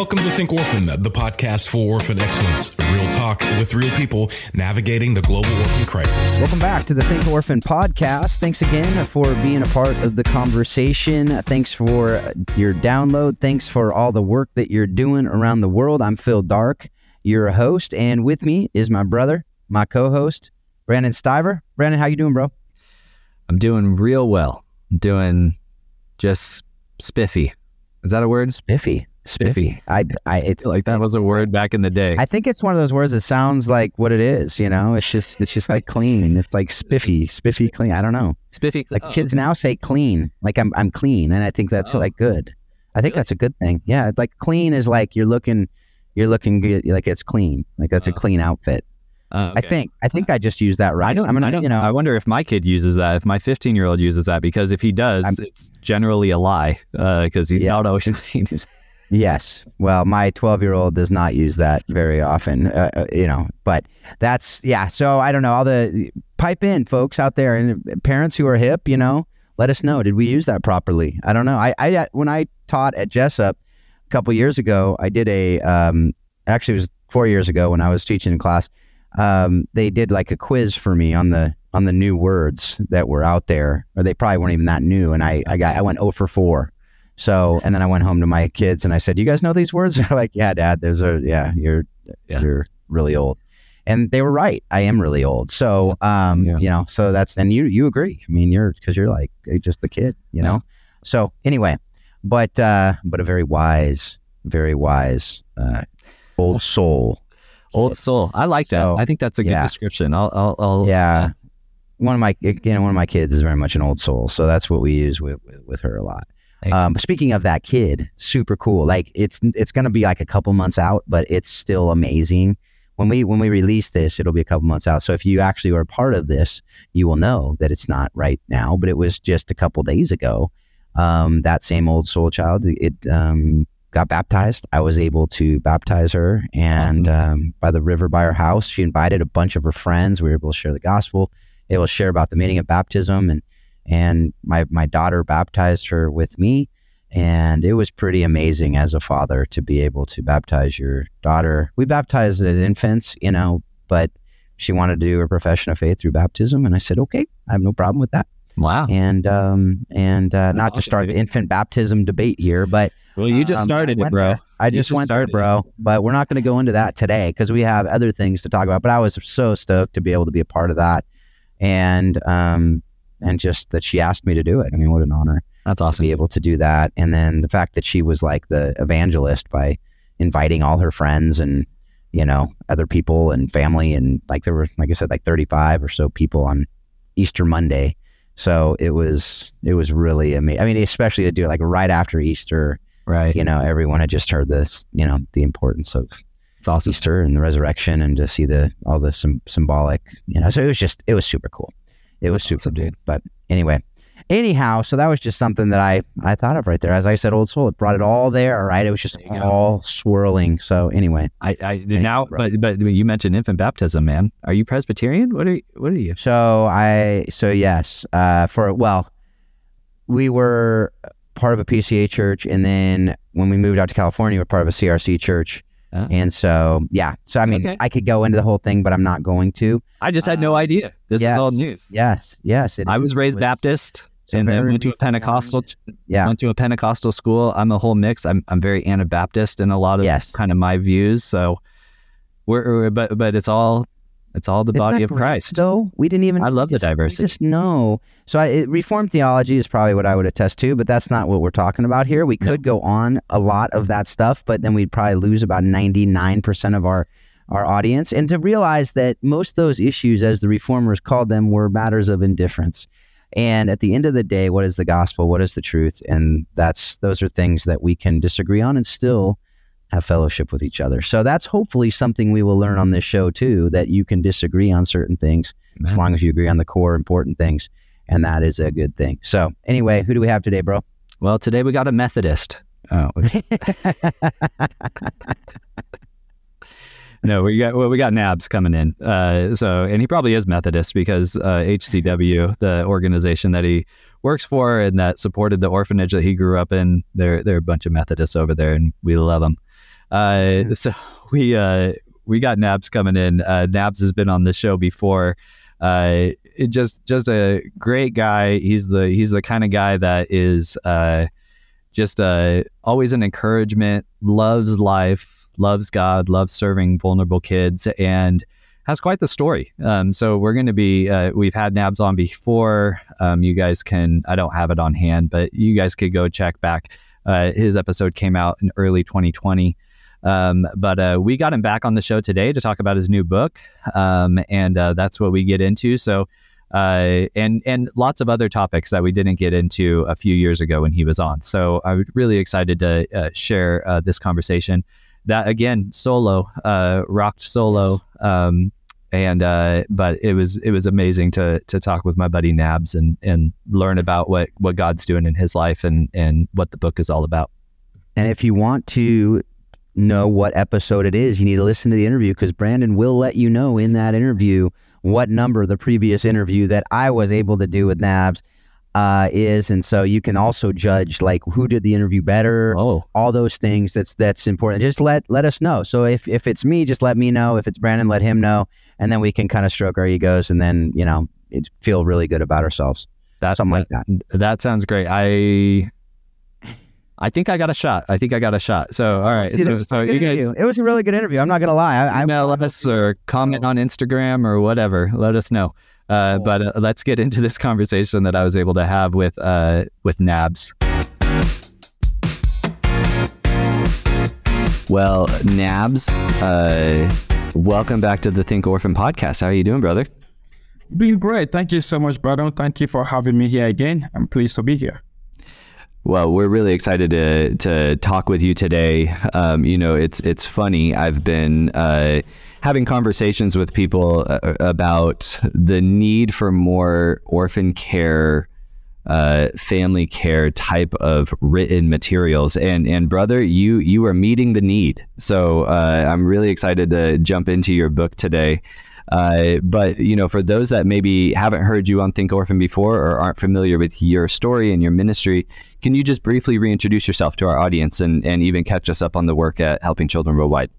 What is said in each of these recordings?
Welcome to Think Orphan, the podcast for orphan excellence. Real talk with real people navigating the global orphan crisis. Welcome back to the Think Orphan podcast. Thanks again for being a part of the conversation. Thanks for your download. Thanks for all the work that you're doing around the world. I'm Phil Darke, your host, and with me is my brother, my co-host, Brandon Stiver. Brandon, how you doing, bro? I'm doing real well. I'm doing just spiffy. Is that a word? Spiffy. Spiffy. I, I, it's like that was a word back in the day. I think it's one of those words that sounds like what it is. You know, it's just, it's just like clean. It's like spiffy, spiffy, clean. I don't know. Spiffy. Like oh, kids now say clean. Like I'm, I'm clean, and I think that's Oh. like good. I think Really? that's a good thing. Yeah, like clean is like you're looking, you're looking good. Like it's clean. Like that's a Oh. clean outfit. oh, I think. I think I just used that right. I don't. I'm gonna, I don't. you know, I wonder if my kid uses that. If my 15 year old uses that, because if he does, I'm- it's generally a lie. Uh, because he's Yeah. not always clean. Yes. Well, my 12 year old does not use that very often, uh, uh, you know, but that's, yeah. So I don't know. All the pipe in folks out there and parents who are hip, you know, let us know. Did we use that properly? I don't know. I, I, when I taught at Jessup a couple years ago, I did a, um, actually it was four years ago when I was teaching in class. Um, they did like a quiz for me on the, on the new words that were out there, or they probably weren't even that new. And I, I got, I went 0 for 4. So, and then I went home to my kids and I said, "You guys know these words?" They're like, "Yeah, Dad. There's a yeah. You're Yeah. you're really old," and they were right. I am really old. So, um, Yeah. you know, so that's and you you agree. I mean, you're because you're like you're just the kid, you know. Yeah. So anyway, but uh, but a very wise, very wise uh, old soul. Old soul. I like that. So, I think that's a good description. I'll. I'll. I'll Yeah. One of my again, one of my kids is very much an old soul, so that's what we use with with, with her a lot. Um, speaking of that kid, super cool. Like it's it's gonna be like a couple months out, but it's still amazing. When we when we release this, it'll be a couple months out. So if you actually are part of this, you will know that it's not right now, but it was just a couple days ago. Um, that same old soul child, it um, got baptized. I was able to baptize her, and um, by the river by her house, she invited a bunch of her friends. We were able to share the gospel, able to share about the meaning of baptism, and and my my daughter baptized her with me and it was pretty amazing as a father to be able to baptize your daughter we baptized as infants you know but she wanted to do her profession of faith through baptism and i said okay i have no problem with that wow. and um and uh, not to awesome, start the infant baptism debate here but Well, you just um, started it, bro. I just just went there, it. bro. But we're not going to go into that today because we have other things to talk about. But I was so stoked to be able to be a part of that, and um, and just that she asked me to do it. I mean, what an honor That's awesome. to be able to do that. And then the fact that she was like the evangelist by inviting all her friends and you know other people and family and like there were like I said like 35 or so people on Easter Monday. So it was it was really amazing. I mean, especially to do it like right after Easter Right. you know, everyone had just heard this, you know, the importance of It's awesome. Easter and the resurrection and to see the all the sym symbolic, you know, so it was just it was super cool. It was super Awesome, cool. dude. But anyway, anyhow, so that was just something that I I thought of right there. As I said, old soul, it brought it all there. Right, it was just go. all swirling. So anyway, I, I now, but but you mentioned infant baptism, man. Are you Presbyterian? What are you, what are you? so I so yes, uh, for well, we were part of a PCA church, and then when we moved out to California, we we're part of a CRC church. Ah. And so, yeah. So, I mean, Okay. I could go into the whole thing, but I'm not going to. I just had no Uh, idea. This yes. is all news. Yes. Yes. I was raised It Baptist and then went to a Pentecostal. Yeah. Went to a Pentecostal school. I'm a whole mix. I'm I'm very Anabaptist in a lot of Yes. kind of my views. So we're, we're- but but it's all it's all the Isn't body of Christ. Though we didn't even. I love the just- we diversity. Just know. So, I, it, Reformed theology is probably what I would attest to, but that's not what we're talking about here. We No. could go on a lot of that stuff, but then we'd probably lose about 99% of our our audience. And to realize that most of those issues, as the reformers called them, were matters of indifference. And at the end of the day, what is the gospel? What is the truth? And that's those are things that we can disagree on and still have fellowship with each other. So that's hopefully something we will learn on this show too, that you can disagree on certain things as long as you agree on the core important things. And that is a good thing. So anyway, who do we have today, bro? Well, today we got a Methodist. Oh no, we got well, we got Nabs coming in. Uh, so, and he probably is Methodist because uh, HCW, the organization that he works for and that supported the orphanage that he grew up in, they're they're a bunch of Methodists over there, and we love them. Uh, so we uh, we got Nabs coming in. Uh, Nabs has been on the show before. Uh, just just a great guy. He's the he's the kind of guy that is uh, just uh, always an encouragement. Loves life, loves God, loves serving vulnerable kids, and has quite the story. Um, so we're going to be, uh, we've had Nabs on before. Um, you guys can, I don't have it on hand, but you guys could go check back. Uh, his episode came out in early 2020. Um, but uh, we got him back on the show today to talk about his new book, um, and uh, that's what we get into. So, uh, and and lots of other topics that we didn't get into a few years ago when he was on. So I'm really excited to uh, share this conversation. That again, solo, rocked solo. Um, and uh, but it was it was amazing to to talk with my buddy Nabs and and learn about what what God's doing in his life and and what the book is all about. And if you want to know what episode it is, you need to listen to the interview because Brandon will let you know in that interview what number the previous interview that I was able to do with Nabs uh, is, and so you can also judge like who did the interview better. Oh, all those things. That's that's important. Just let let us know. So if if it's me, just let me know. If it's Brandon, let him know and then we can kind of stroke our egos and then you know feel really good about ourselves. That, Something like that. That sounds great. I I think I got a shot. I think I got a shot. So, all right. So, so you guys, it was a really good interview. I'm not gonna lie. I, email I, us or comment on Instagram or whatever. Let us know. Uh, oh. But uh, let's get into this conversation that I was able to have with uh, with Nabs. Well, Nabs, uh, Welcome back to the Think Orphan podcast. How are you doing, brother? Doing great. Thank you so much, brother. Thank you for having me here again. I'm pleased to be here. Well, we're really excited to to talk with you today. Um, you know, it's it's funny. I've been uh, having conversations with people uh, about the need for more orphan care uh, family care type of written materials. And and brother, you you are meeting the need. So uh, I'm really excited to jump into your book today. Uh, but you know, for those that maybe haven't heard you on Think Orphan before or aren't familiar with your story and your ministry, can you just briefly reintroduce yourself to our audience and, and even catch us up on the work at Helping Children Worldwide?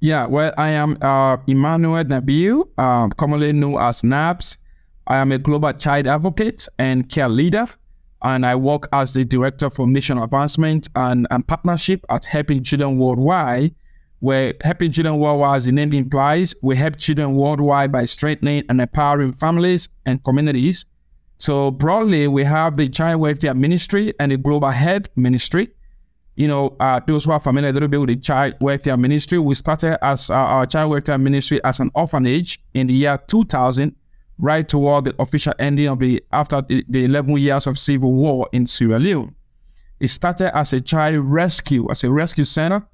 Yeah, well, I am uh, Emmanuel Nabieu, uh, commonly known as NABS. I am a global child advocate and care leader, and I work as the director for mission advancement and, and partnership at Helping Children Worldwide, where Helping Children Worldwide, as the name implies, we help children worldwide by strengthening and empowering families and communities. So broadly, we have the Child Welfare Ministry and the Global Health Ministry. You know, uh, those who are familiar a little bit with the Child Welfare Ministry, we started as uh, our Child Welfare Ministry as an orphanage in the year 2000 right toward the official ending of the after the, the 11 years of civil war in Sierra Leone. It started as a child rescue, as a rescue center.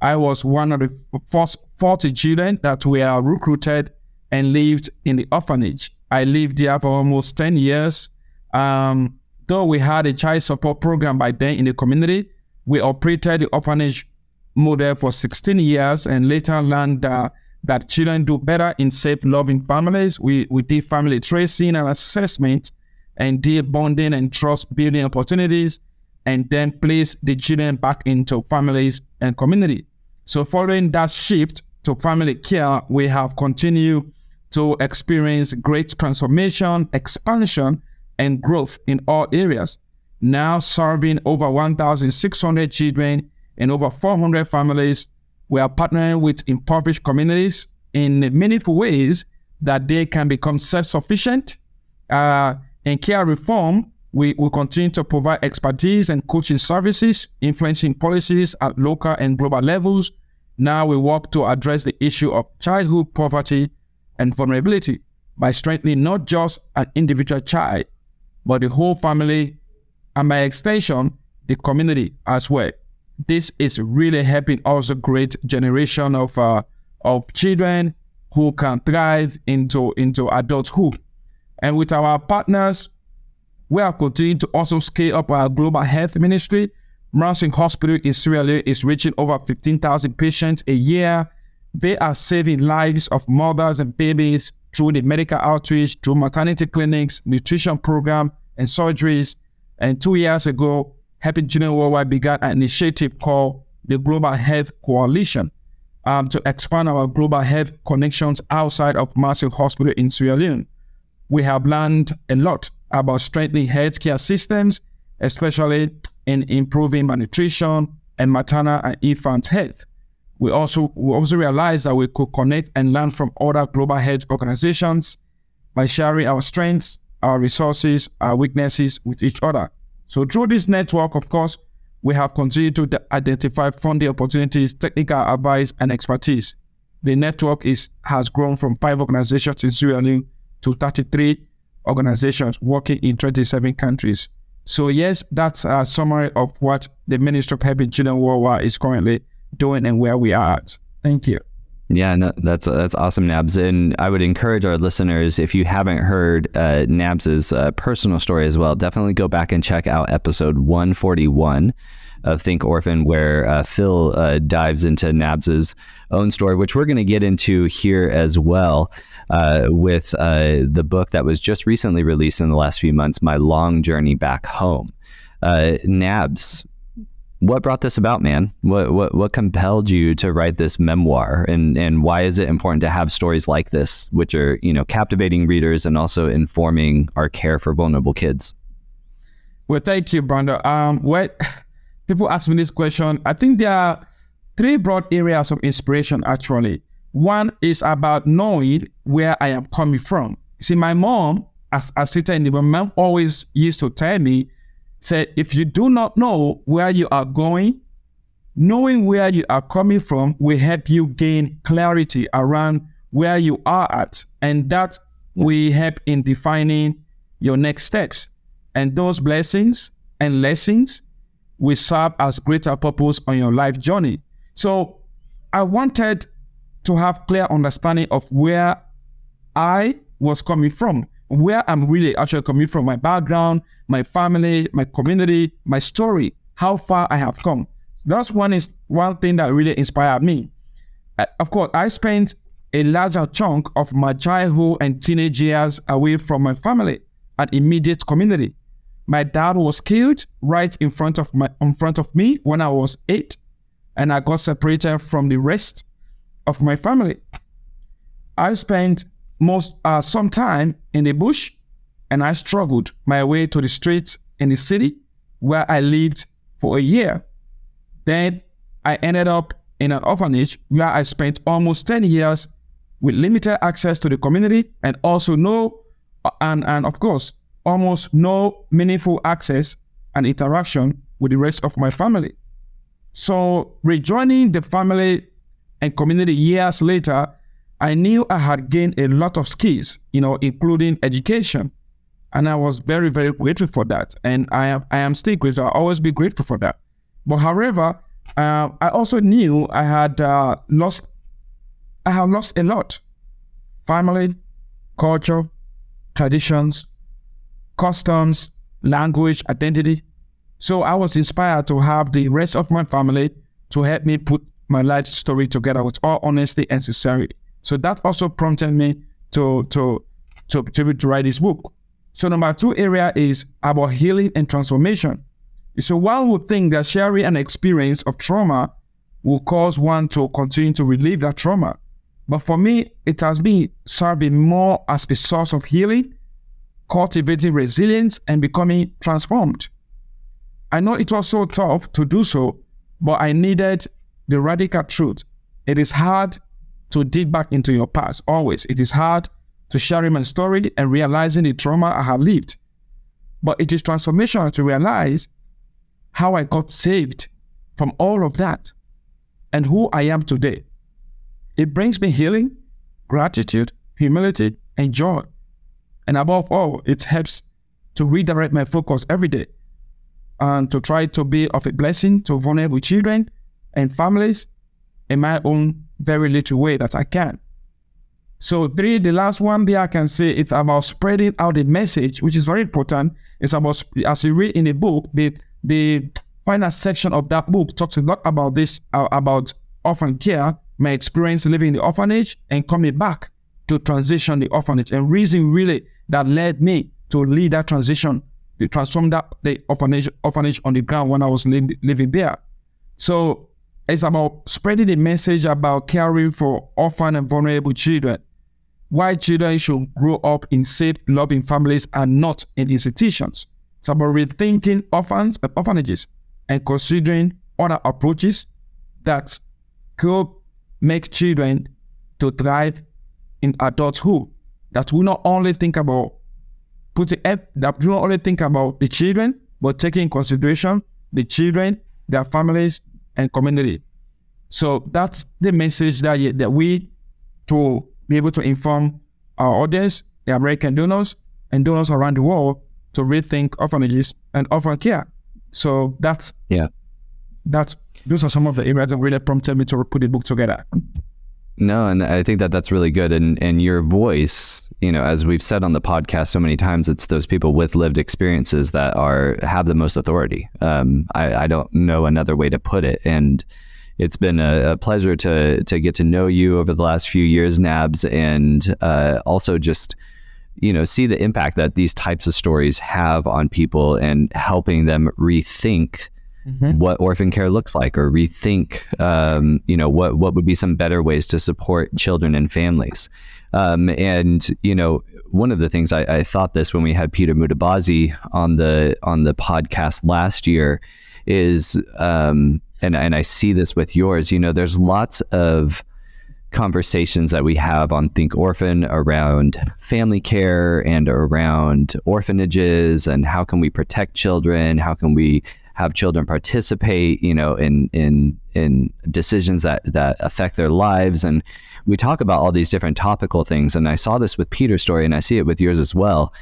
I was one of the first 40 children that were recruited and lived in the orphanage. I lived there for almost 10 years. Um, though we had a child support program by then in the community, we operated the orphanage model for 16 years and later learned that that children do better in safe, loving families. We, we did family tracing and assessment and did bonding and trust building opportunities and then place the children back into families and community. So following that shift to family care, we have continued to experience great transformation, expansion, and growth in all areas. Now serving over 1,600 children and over 400 families we are partnering with impoverished communities in meaningful ways that they can become self-sufficient. Uh, in care reform, we will continue to provide expertise and coaching services, influencing policies at local and global levels. Now we work to address the issue of childhood poverty and vulnerability by strengthening not just an individual child, but the whole family and by extension, the community as well this is really helping us a great generation of uh, of children who can thrive into into adulthood. And with our partners, we are continuing to also scale up our global health ministry. Mercy Hospital in Sierra Leone is reaching over 15,000 patients a year. They are saving lives of mothers and babies through the medical outreach, through maternity clinics, nutrition program, and surgeries. And two years ago, Helping Children Worldwide began an initiative called the Global Health Coalition um, to expand our global health connections outside of Mercy Hospital in Sierra Leone. We have learned a lot about strengthening healthcare systems, especially in improving malnutrition and maternal and infant health. We also we also realized that we could connect and learn from other global health organizations by sharing our strengths, our resources, our weaknesses with each other. So through this network, of course, we have continued to identify funding opportunities, technical advice, and expertise. The network is has grown from five organizations in Sierra Leone to 33 organizations working in 27 countries. So yes, that's a summary of what the Ministry of Helping Children Worldwide is currently doing and where we are at. Thank you. Yeah, no, that's that's awesome, Nabs. And I would encourage our listeners, if you haven't heard uh, Nabs's uh, personal story as well, definitely go back and check out episode 141 of Think Orphan, where uh, Phil uh, dives into Nabs's own story, which we're going to get into here as well uh, with uh, the book that was just recently released in the last few months, My Long Journey Back Home. Nabs, what brought this about, man? What what what compelled you to write this memoir, and and why is it important to have stories like this, which are you know captivating readers and also informing our care for vulnerable kids? Well, thank you, Brando. Um, what people ask me this question, I think there are three broad areas of inspiration. Actually, one is about knowing where I am coming from. See, my mom, as I sit in the my mom always used to tell me said, if you do not know where you are going, knowing where you are coming from will help you gain clarity around where you are at. And that will help in defining your next steps. And those blessings and lessons will serve as greater purpose on your life journey. So I wanted to have clear understanding of where I was coming from where I'm really actually coming from, my background, my family, my community, my story, how far I have come. That's one is one thing that really inspired me. Uh, of course, I spent a larger chunk of my childhood and teenage years away from my family and immediate community. My dad was killed right in front of my in front of me when I was eight, and I got separated from the rest of my family. I spent most uh, some time in the bush, and I struggled my way to the streets in the city where I lived for a year. Then I ended up in an orphanage where I spent almost 10 years with limited access to the community and also no, and, and of course, almost no meaningful access and interaction with the rest of my family. So, rejoining the family and community years later I knew I had gained a lot of skills, you know, including education. And I was very, very grateful for that. And I am, I am still grateful. I'll always be grateful for that. But however, uh, I also knew I had uh, lost, I have lost a lot. Family, culture, traditions, customs, language, identity. So I was inspired to have the rest of my family to help me put my life story together with all honesty and sincerity. So that also prompted me to to to, to, to write this book. So number two area is about healing and transformation. So one would think that sharing an experience of trauma will cause one to continue to relive that trauma. But for me, it has been serving more as a source of healing, cultivating resilience, and becoming transformed. I know it was so tough to do so, but I needed the radical truth. It is hard to dig back into your past. Always. It is hard to share my story and realizing the trauma I have lived. But it is transformational to realize how I got saved from all of that and who I am today. It brings me healing, gratitude, humility, and joy. And above all, it helps to redirect my focus every day and to try to be of a blessing to vulnerable children and families in my own very little way that I can. So three, the last one there I can say it's about spreading out the message, which is very important. It's about as you read in the book, the the final section of that book talks a lot about this uh, about orphan care, my experience living in the orphanage and coming back to transition the orphanage, and reason really that led me to lead that transition, to transform that the orphanage orphanage on the ground when I was li- living there. So it's about spreading the message about caring for orphan and vulnerable children. Why children should grow up in safe, loving families and not in institutions. It's about rethinking orphans and orphanages and considering other approaches that could make children to thrive in adulthood. That will not only think about putting that do not only think about the children, but taking in consideration the children, their families, and community. So that's the message that that we to be able to inform our audience, the American donors and donors around the world to rethink orphanages and orphan care. So that's yeah, that's those are some of the areas that really prompted me to put the book together. No, and I think that that's really good. And and your voice, you know, as we've said on the podcast so many times, it's those people with lived experiences that are have the most authority. Um, I, I don't know another way to put it. And it's been a, a, pleasure to to get to know you over the last few years, Nabs, and uh, also just you know see the impact that these types of stories have on people and helping them rethink mm-hmm. what orphan care looks like or rethink um, you know what what would be some better ways to support children and families um, and you know one of the things I, I, thought this when we had Peter Mutabazi on the on the podcast last year is um, and and I see this with yours you know there's lots of conversations that we have on Think Orphan around family care and around orphanages and how can we protect children how can we have children participate, you know, in in in decisions that that affect their lives. And we talk about all these different topical things. And I saw this with Peter's story, and I see it with yours as well.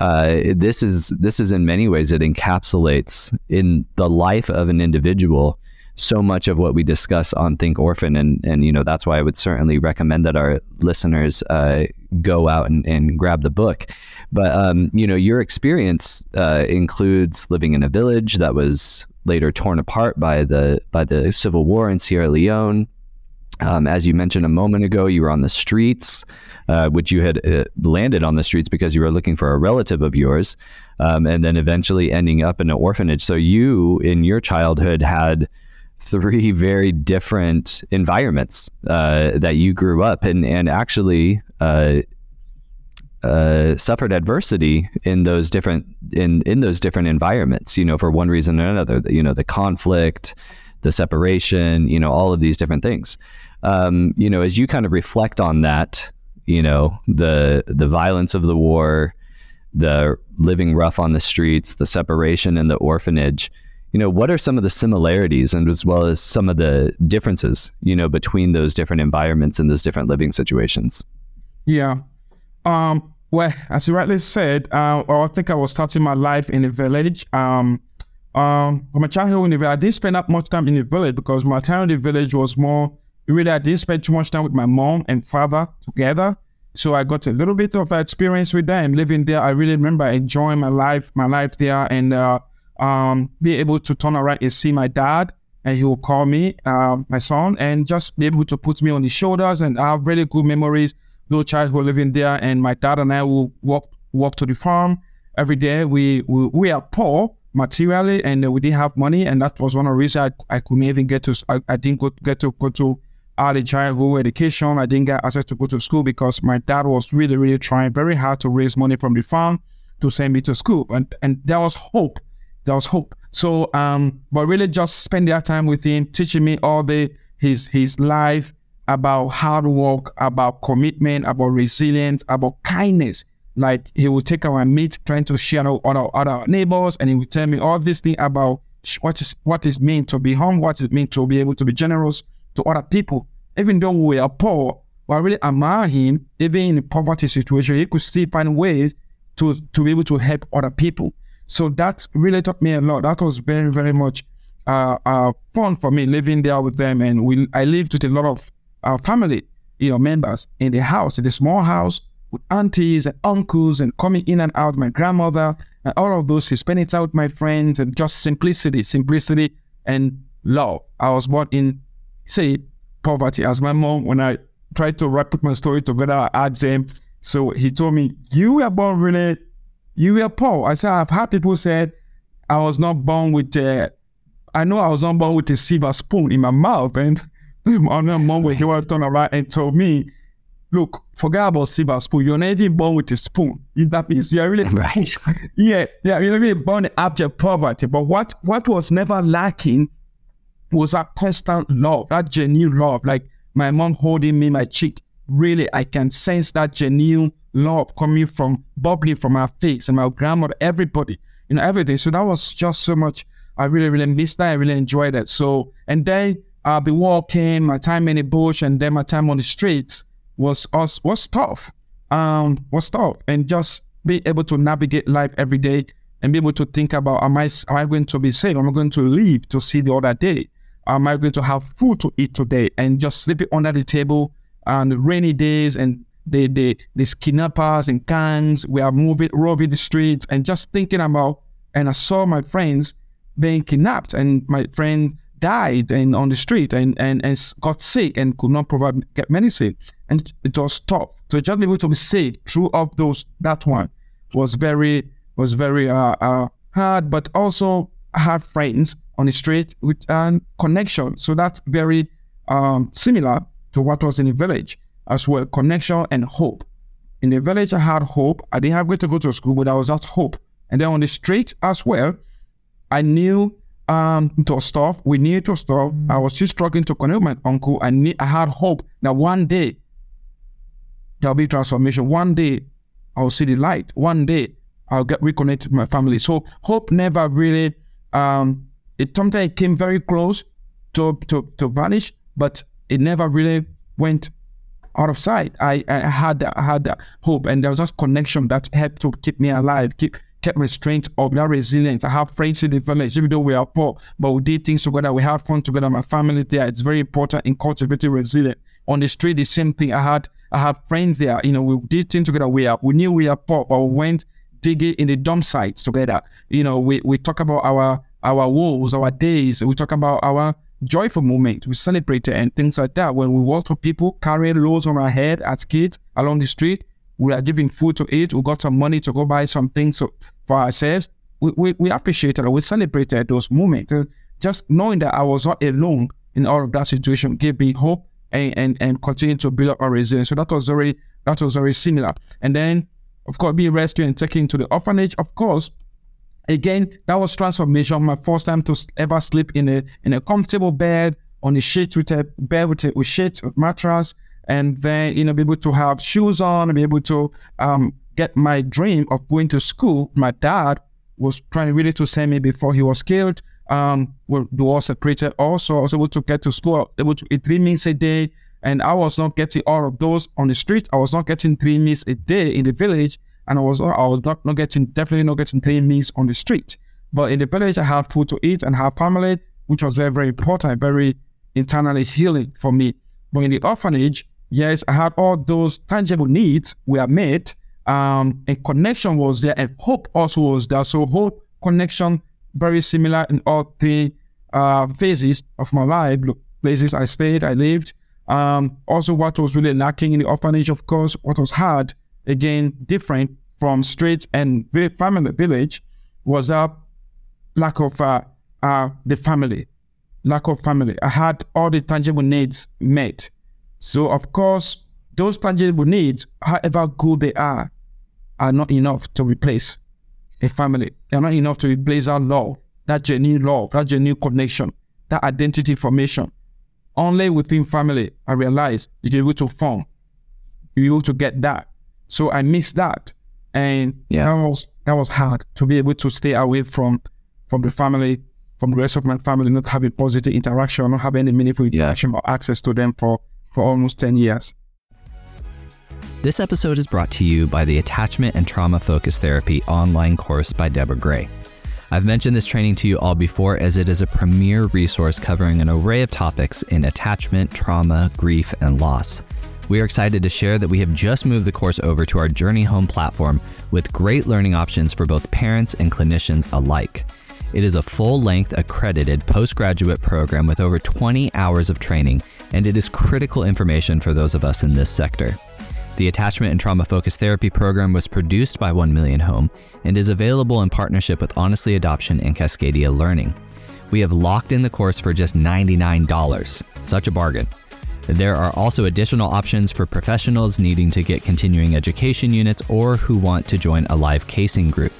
Uh, this is this is in many ways it encapsulates in the life of an individual so much of what we discuss on Think Orphan, and and you know that's why I would certainly recommend that our listeners uh, go out and, and grab the book. But um, you know, your experience uh, includes living in a village that was later torn apart by the by the civil war in Sierra Leone. Um, as you mentioned a moment ago, you were on the streets, uh, which you had uh, landed on the streets because you were looking for a relative of yours, um, and then eventually ending up in an orphanage. So you, in your childhood, had three very different environments uh, that you grew up in, and actually uh, uh, suffered adversity in those different in in those different environments. You know, for one reason or another. You know, the conflict, the separation. You know, all of these different things. Um, you know, as you kind of reflect on that, you know, the the violence of the war, the living rough on the streets, the separation in the orphanage you know what are some of the similarities and as well as some of the differences you know between those different environments and those different living situations? Yeah. Um, well as you rightly said uh, i think i was starting my life in a village. Um, um, from my childhood in the village i didn't spend that much time in the village because my time in the village was more really i didn't spend too much time with my mom and father together. So I got a little bit of experience with them living there. I really remember enjoying my life, my life there, and uh, um, be able to turn around and see my dad, and he will call me, uh, my son, and just be able to put me on his shoulders. And I have really good memories. Those child were living there, and my dad and I will walk walk to the farm every day. We we, we are poor materially, and we didn't have money, and that was one of the reasons I, I couldn't even get to. I, I didn't go, get to go to early childhood education. I didn't get access to go to school because my dad was really really trying very hard to raise money from the farm to send me to school, and and there was hope there was hope. So, um, but really just spend that time with him, teaching me all the his his life about hard work, about commitment, about resilience, about kindness. Like he would take our meat, trying to share with other other neighbors, and he would tell me all this thing about what is what is meant to be home, what it means to be able to be generous to other people. Even though we are poor, I really admire him. Even in a poverty situation, he could still find ways to to be able to help other people. So that really taught me a lot. That was very, very much uh, uh, fun for me living there with them. And we, I lived with a lot of our family, you know, members in the house, in the small house with aunties and uncles and coming in and out, my grandmother and all of those. Spending time with my friends and just simplicity, simplicity and love. I was born in, say, poverty. As my mom, when I tried to put my story together, I asked him. So he told me, "You were born really you were poor. I said, I've had people said I was not born with, uh, I know I was not born with a silver spoon in my mouth. And my mom will hear turn around and told me, look, forget about silver spoon. You're not even born with a spoon. That means you're really Right. yeah, yeah, you're really born in abject poverty. But what what was never lacking was that constant love, that genuine love. Like my mom holding me, my cheek. Really, I can sense that genuine love coming from bubbling from her face and my grandmother, everybody, you know, everything. So that was just so much. I really, really missed that. I really enjoyed it. So, and then the war came, my time in the bush, and then my time on the streets was us was tough. Um, was tough, and just be able to navigate life every day and be able to think about am I am I going to be safe? Am I going to live to see the other day? Am I going to have food to eat today? And just sleeping under the table on rainy days and the the the kidnappers and gangs. We are moving roving the streets and just thinking about and I saw my friends being kidnapped and my friend died and on the street and, and, and got sick and could not provide get medicine. And it was tough. So just be able to be safe through of those that one was very was very uh, uh hard. But also I had friends on the street with um, connection. So that's very um similar to what was in the village as well connection and hope in the village I had hope I didn't have to go to school but I was just hope and then on the street as well I knew um was tough. We knew to stop. I was still struggling to connect with my uncle. I need, I had hope that one day there'll be transformation. One day I'll see the light. One day I'll get reconnected with my family. So hope never really um it sometimes came very close to to, to vanish, but it never really went out of sight. I, I had I had hope, and there was just connection that helped to keep me alive, keep kept my strength up, that resilience. I have friends in the village, even though we are poor, but we did things together. We had fun together. My family there. It's very important in cultivating resilience. On the street, the same thing. I had I had friends there. You know, we did things together. We are we knew we are poor, but we went digging in the dump sites together. You know, we we talk about our our woes, our days. We talk about our joyful moment. We celebrated and things like that. When we walk with people carrying loads on our head as kids along the street, we are giving food to eat. We got some money to go buy some things so, for ourselves. We, we, we appreciated and we celebrated those moments. And just knowing that I was not alone in all of that situation gave me hope and, and, and continue to build up our resilience. So that was very that was very similar. And then of course being rescued and taken to the orphanage, of course, again that was transformation. My first time to ever sleep in a in a comfortable bed on a sheet with a bed with a with sheet with mattress and then you know be able to have shoes on be able to um get my dream of going to school. My dad was trying really to send me before he was killed um we were separated. Also i was able to get to school able to eat three meals a day and i was not getting all of those on the street. I was not getting three meals a day in the village and I was I was not, not getting definitely not getting three meals on the street. But in the village, I had food to eat and have family, which was very very important, very internally healing for me. But in the orphanage, yes, I had all those tangible needs were met, um, and connection was there, and hope also was there. So hope, connection, very similar in all three uh, phases of my life. Look, places I stayed, I lived. Um, also, what was really lacking in the orphanage, of course, what was hard again different from street and family village was a lack of uh, uh, the family lack of family. I had all the tangible needs met. So of course those tangible needs however good they are are not enough to replace a family. They're not enough to replace that love that genuine love that genuine connection that identity formation. Only within family i realized you're able to form you're able to get that so I missed that, and Yeah. that was that was hard to be able to stay away from from the family, from the rest of my family, not having positive interaction, not having any meaningful Yeah. interaction or access to them for for almost ten years. This episode is brought to you by the Attachment and Trauma Focused Therapy online course by Deborah Gray. I've mentioned this training to you all before as it is a premier resource covering an array of topics in attachment, trauma, grief, and loss. We are excited to share that we have just moved the course over to our Journey Home platform with great learning options for both parents and clinicians alike. It is a full length accredited postgraduate program with over 20 hours of training, and it is critical information for those of us in this sector. The Attachment and Trauma Focused Therapy program was produced by 1 Million Home and is available in partnership with Honestly Adoption and Cascadia Learning. We have locked in the course for just $99. Such a bargain. There are also additional options for professionals needing to get continuing education units or who want to join a live casing group.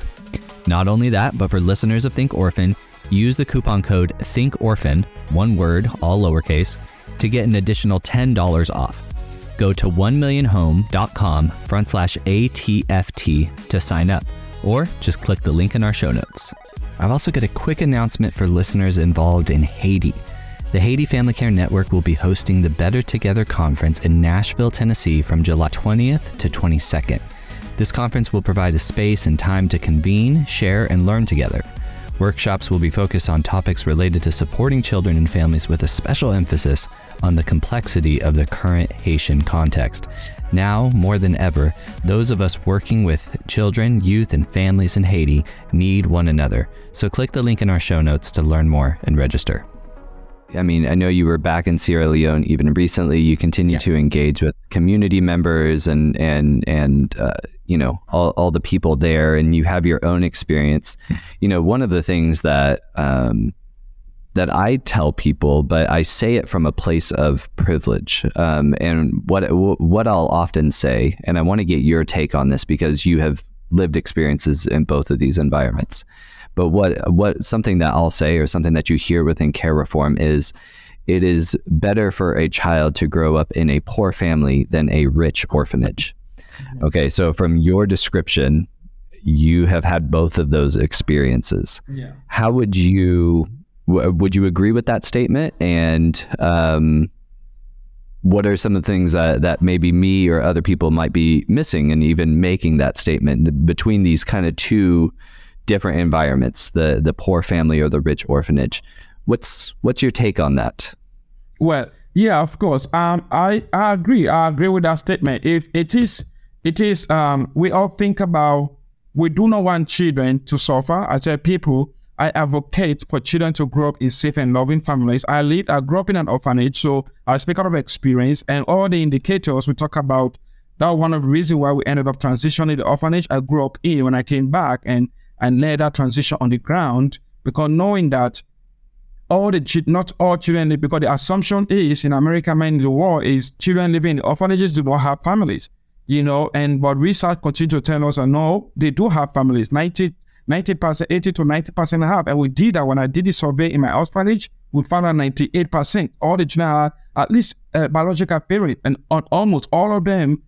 Not only that, but for listeners of Think Orphan, use the coupon code ThinkOrphan, one word, all lowercase, to get an additional $10 off. Go to 1millionhome.com front slash ATFT to sign up, or just click the link in our show notes. I've also got a quick announcement for listeners involved in Haiti. The Haiti Family Care Network will be hosting the Better Together Conference in Nashville, Tennessee from July 20th to 22nd. This conference will provide a space and time to convene, share, and learn together. Workshops will be focused on topics related to supporting children and families with a special emphasis on the complexity of the current Haitian context. Now, more than ever, those of us working with children, youth, and families in Haiti need one another. So click the link in our show notes to learn more and register. I mean, I know you were back in Sierra Leone even recently. You continue yeah. to engage with community members and and and uh, you know all, all the people there, and you have your own experience. You know, one of the things that um, that I tell people, but I say it from a place of privilege. Um, and what what I'll often say, and I want to get your take on this because you have lived experiences in both of these environments. But what what something that I'll say, or something that you hear within care reform, is it is better for a child to grow up in a poor family than a rich orphanage. Mm-hmm. Okay, so from your description, you have had both of those experiences. Yeah. How would you would you agree with that statement? And um, what are some of the things uh, that maybe me or other people might be missing and even making that statement between these kind of two different environments, the the poor family or the rich orphanage? What's what's your take on that? Well, yeah, of course. Um, I I agree. I agree with that statement. If it is, it is. Um, we all think about. We do not want children to suffer. I tell people I advocate for children to grow up in safe and loving families. I lived, I grew up in an orphanage, so I speak out of experience. And all the indicators we talk about, that was one of the reasons why we ended up transitioning the orphanage I grew up in when I came back and and led that transition on the ground because knowing that all the not all children because the assumption is in America, man, in the world is children living in orphanages do not have families, you know. And but research continue to tell us that no, they do have families. 90 90%, 80 to 90% have. And we did that when I did the survey in my orphanage. We found out 98%. All the children had at least a biological parent, and almost all of them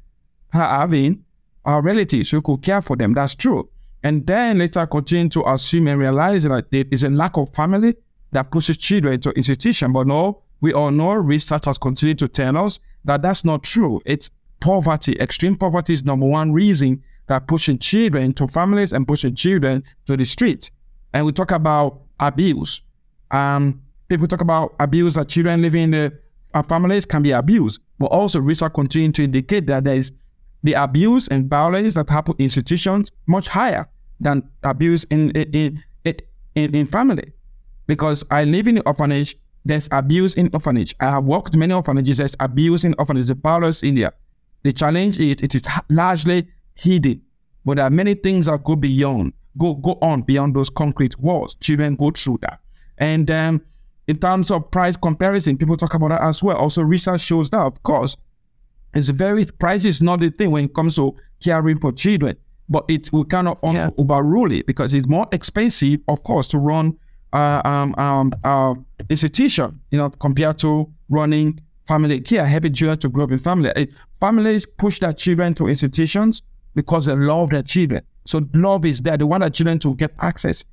are having our relatives who could care for them. That's true. And then later continue to assume and realize that there is a lack of family that pushes children into institution. But no, we all know research has continued to tell us that that's not true. It's poverty. Extreme poverty is number one reason that pushing children to families and pushing children to the streets. And we talk about abuse. Um, people talk about abuse that children living in the uh, families can be abused, but also research continue to indicate that there is the abuse and violence that happen in institutions much higher than abuse in in, in, in, in family. Because I live in orphanage, there's abuse in orphanage. I have worked many orphanages, there's abuse in orphanages, the powerless India. The challenge is it is largely hidden. But there are many things that go beyond, go go on beyond those concrete walls. Children go through that. And um, in terms of price comparison, people talk about that as well. Also, research shows that, of course, it's very price is not the thing when it comes to caring for children. But it we cannot yeah. overrule it because it's more expensive, of course, to run uh, um, um, uh, institution, you know, compared to running family care, helping children to grow up in family. It, families push their children to institutions because they love their children. So love is there. They want their children to get access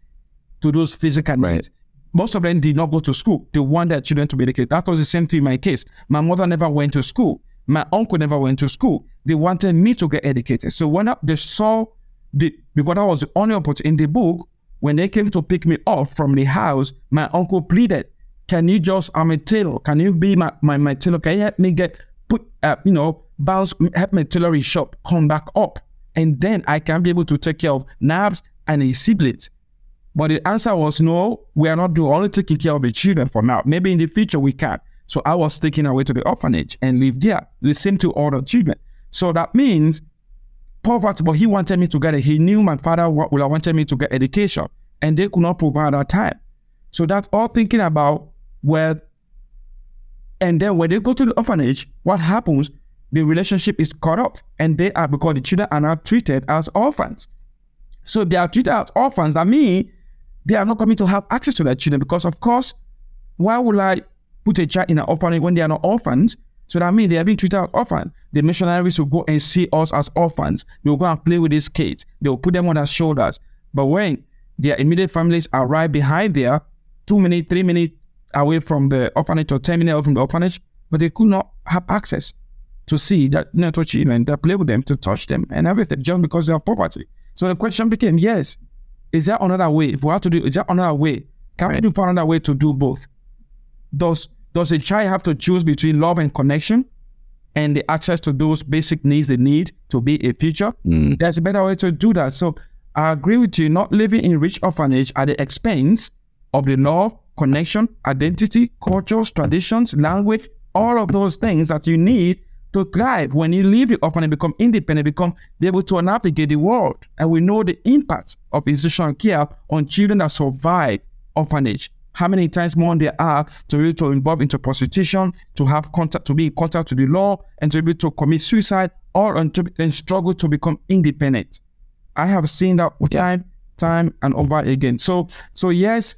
to those physical needs. Most of them did not go to school. They want their children to be educated. That was the same thing in my case. My mother never went to school. My uncle never went to school. They wanted me to get educated. So when I, they saw the because I was the only opportunity in the book, when they came to pick me up from the house, my uncle pleaded, "Can you just? I'm a tailor. Can you be my my, my tailor? Can you help me get put? Uh, you know, bounce help my tailoring shop come back up." and then I can be able to take care of Nabs and his siblings. But the answer was no, we are not doing only taking care of the children for now. Maybe in the future we can. So I was taken away to the orphanage and lived there, the same to all the children. So that means poverty, but he wanted me to get it. He knew my father would wanted me to get education, and they could not provide that time. So that's all thinking about where, and then when they go to the orphanage, what happens? The relationship is cut off, and they are because the children are now treated as orphans. So they are treated as orphans. That means they are not coming to have access to their children because, of course, why would I put a child in an orphanage when they are not orphans? So that means they are being treated as orphans. The missionaries will go and see us as orphans. They will go and play with these kids. They will put them on their shoulders. But when their immediate families are right behind there, two minutes, three minutes away from the orphanage or 10 minutes away from the orphanage, but they could not have access to see that natural children, that play with them, to touch them and everything, just because they have poverty. So the question became, yes, is there another way? If we have to do, is there another way? Can right. we find another way to do both? Does does a child have to choose between love and connection and the access to those basic needs they need to be a future? Mm. There's a better way to do that. So I agree with you, not living in rich orphanage at the expense of the love, connection, identity, cultures, traditions, language, all of those things that you need to thrive. When you leave the orphanage, become independent, become be able to navigate the world. And we know the impact of institutional care on children that survive orphanage. How many times more there are to be able to involve into prostitution, to have contact, to be in contact to the law, and to be able to commit suicide, or and, to, and struggle to become independent. I have seen that time, time and over again. So, so yes,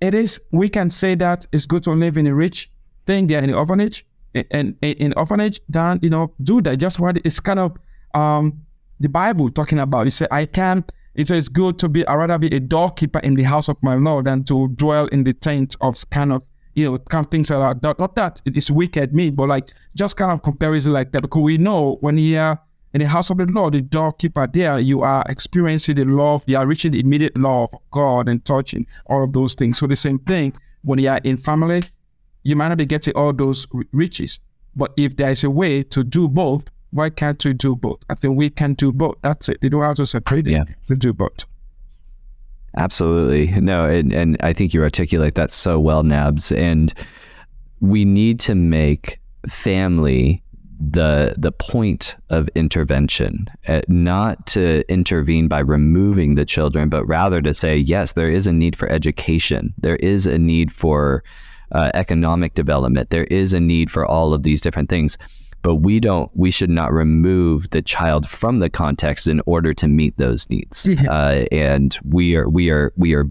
it is. We can say that it's good to live in a rich thing there in the orphanage, and in orphanage. Then you know, do that. Just what it's kind of um the Bible talking about. It said, "I can." It "It's good to be. I rather be a doorkeeper in the house of my Lord than to dwell in the tent of kind of." You know, kind of things like that. Not that it is wicked me, but like just kind of comparison like that. Because we know when you are in the house of the Lord, the doorkeeper there, you are experiencing the love, you are reaching the immediate love of God and touching all of those things. So the same thing when you are in family, you might not be getting all those riches. But if there is a way to do both, why can't we do both? I think we can do both. That's it. They don't have to separate it. Yeah. To do both. Absolutely. No, and, and I think you articulate that so well, Nabs. And we need to make family the the point of intervention, uh, not to intervene by removing the children, but rather to say yes, there is a need for education, there is a need for uh, economic development, there is a need for all of these different things. But we don't. We should not remove the child from the context in order to meet those needs. Uh, and we are we are we are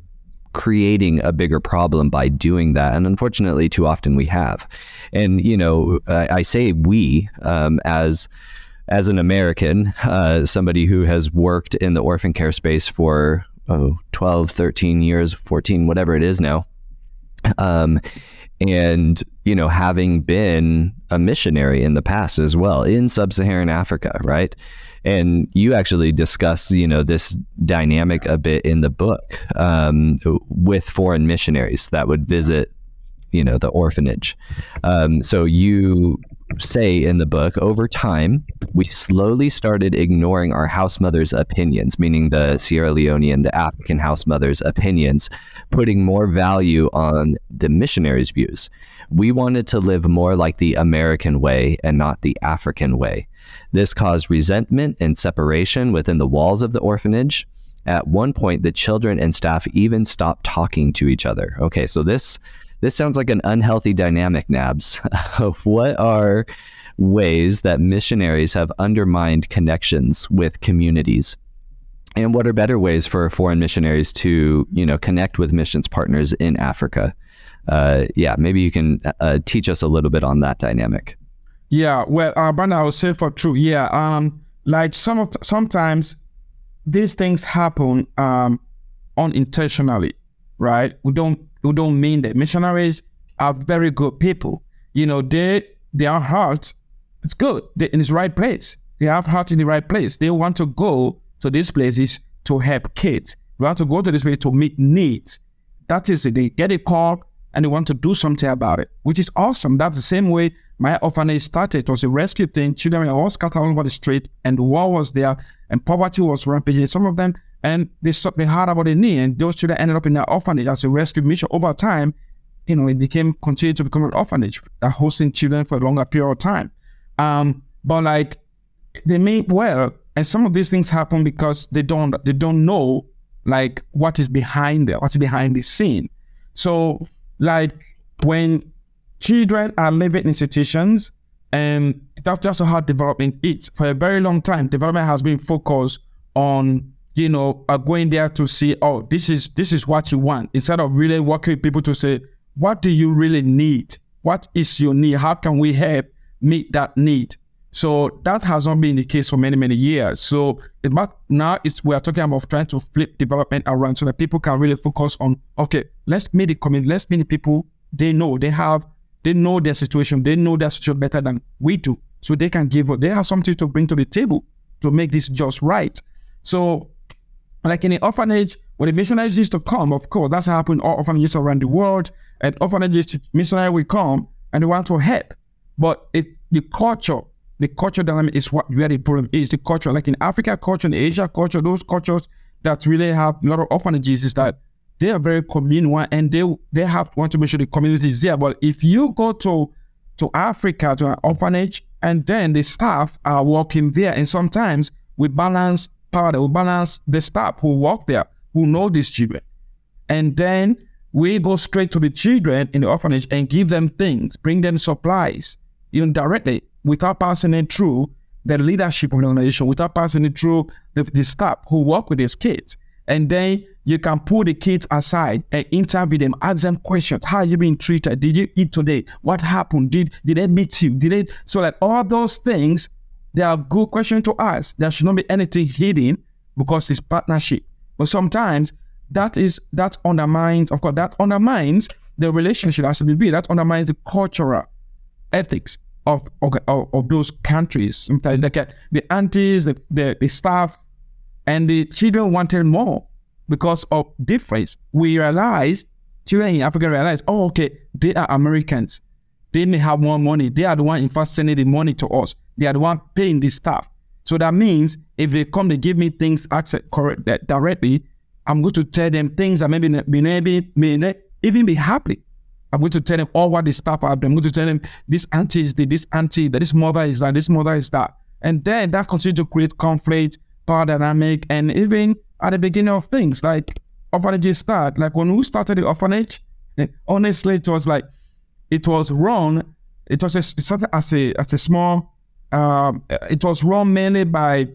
creating a bigger problem by doing that. And unfortunately, too often we have. And, you know, I, I say we um, as as an American, uh, somebody who has worked in the orphan care space for oh, 12, 13 years, 14, whatever it is now. Um, and, you know, having been a missionary in the past as well in sub Saharan Africa, right? and you actually discuss you know this dynamic a bit in the book um, with foreign missionaries that would visit you know the orphanage um, so you say in the book over time we slowly started ignoring our house mother's opinions meaning the sierra leonean the african house mother's opinions putting more value on the missionaries views we wanted to live more like the american way and not the african way this caused resentment and separation within the walls of the orphanage. At one point, the children and staff even stopped talking to each other. Okay, so this this sounds like an unhealthy dynamic, Nabs. What are ways that missionaries have undermined connections with communities? And what are better ways for foreign missionaries to, you know, connect with missions partners in Africa? Uh, yeah, maybe you can uh, teach us a little bit on that dynamic. Yeah, well, uh, but I will say for true. Yeah, um, like some of sometimes these things happen um unintentionally, right? We don't we don't mean that missionaries are very good people. You know, they their heart it's good. They're in the right place. They have heart in the right place. They want to go to these places to help kids. They want to go to this place to meet needs. That is it. They get a call and they want to do something about it, which is awesome. That's the same way my orphanage started. It was a rescue thing. Children were all scattered all over the street, and war was there, and poverty was rampaging. Some of them, and they they heard about the need, and those children ended up in that orphanage as a rescue mission. Over time, you know, it became continued to become an orphanage that hosting children for a longer period of time. Um, but like they mean well, and some of these things happen because they don't they don't know like what is behind there, what's behind the scene. So, like when children are living in institutions, and that's just how development is. For a very long time, development has been focused on you know are going there to see, oh, this is this is what you want, instead of really working with people to say, what do you really need? What is your need? How can we help meet that need? So that has not been the case for many, many years. So now it's we are talking about trying to flip development around so that people can really focus on okay, let's meet the community, let's meet the people they know they have they know their situation, they know their situation better than we do. So they can give they have something to bring to the table to make this just right. So like in the orphanage, when the missionaries used to come, of course, that's happened all orphanages around the world. And orphanages missionaries will come and they want to help. But it, the culture the culture dynamic is what where the problem is. The culture, like in Africa culture, in Asia culture, those cultures that really have a lot of orphanages is that they are very communal and they they have want to make sure the community is there. But if you go to to Africa to an orphanage and then the staff are working there, and sometimes we balance power, that will balance the staff who work there, who know these children, and then we go straight to the children in the orphanage and give them things, bring them supplies, even directly without passing it through the leadership of the organization, without passing it through the, the staff who work with these kids. And then you can pull the kids aside and interview them, ask them questions. How you being treated? Did you eat today? What happened? Did did they meet you? Did they so like all those things, they are good questions to ask. There should not be anything hidden because it's partnership. But sometimes that is that undermines, of course, that undermines the relationship as it be. That undermines the cultural ethics of of, of those countries. Sometimes like the aunties, the, the, the staff, and the children wanted more because of difference. We realized children in Africa realized, oh, okay, they are Americans. They may have more money. They are the one in fact sending the money to us. They are the one paying the staff. So that means if they come, they give me things access correct directly. I'm going to tell them things that maybe maybe may not even be happy. I'm going to tell them all what the staff are. I'm going to tell them this auntie is the, this auntie, that this mother is that, this mother is that. And then that continues to create conflict, power dynamic, and even at the beginning of things, like orphanages start. Like when we started the orphanage, eh, honestly, it was like, it was wrong. it was a, it started as a, as a small, um, it was run mainly by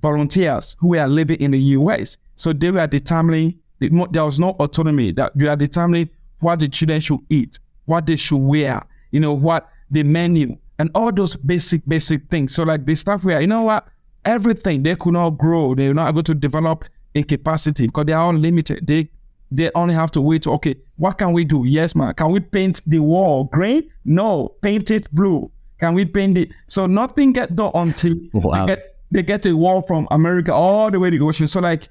volunteers who were living in the US. So they were determining, there was no autonomy, that you are determining what the children should eat, what they should wear, you know, what the menu, and all those basic, basic things. So like the staff where, you know what, everything they could not grow, they're not able to develop in capacity because they are all limited. They they only have to wait. Okay, what can we do? Yes, man. Can we paint the wall green? No, paint it blue. Can we paint it? So nothing get done until wow. they, get, they get a wall from America all the way to the ocean. So like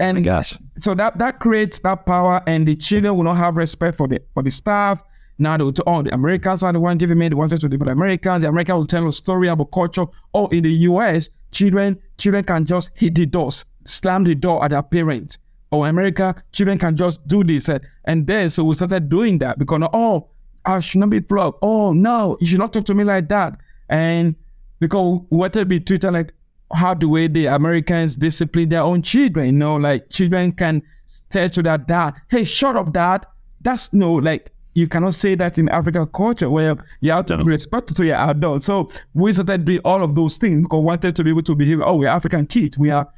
and My gosh. so that that creates that power and the children will not have respect for the for the staff now they will tell, oh, the Americans are the one giving me the ones to the Americans. The Americans will tell a story about culture. Oh, in the US, children children can just hit the doors, slam the door at their parents. Oh, America, children can just do this. Eh, and then so we started doing that because oh, I should not be flogged. Oh no, you should not talk to me like that. And because we wanted to be treated like how the way the Americans discipline their own children. You know, like children can tell to their dad, "Hey, shut up, dad." That's no like you cannot say that in African culture where you have to no. be respectful to your adult. So we started doing all of those things because we wanted to be able to behave. Oh, we're African kids. We are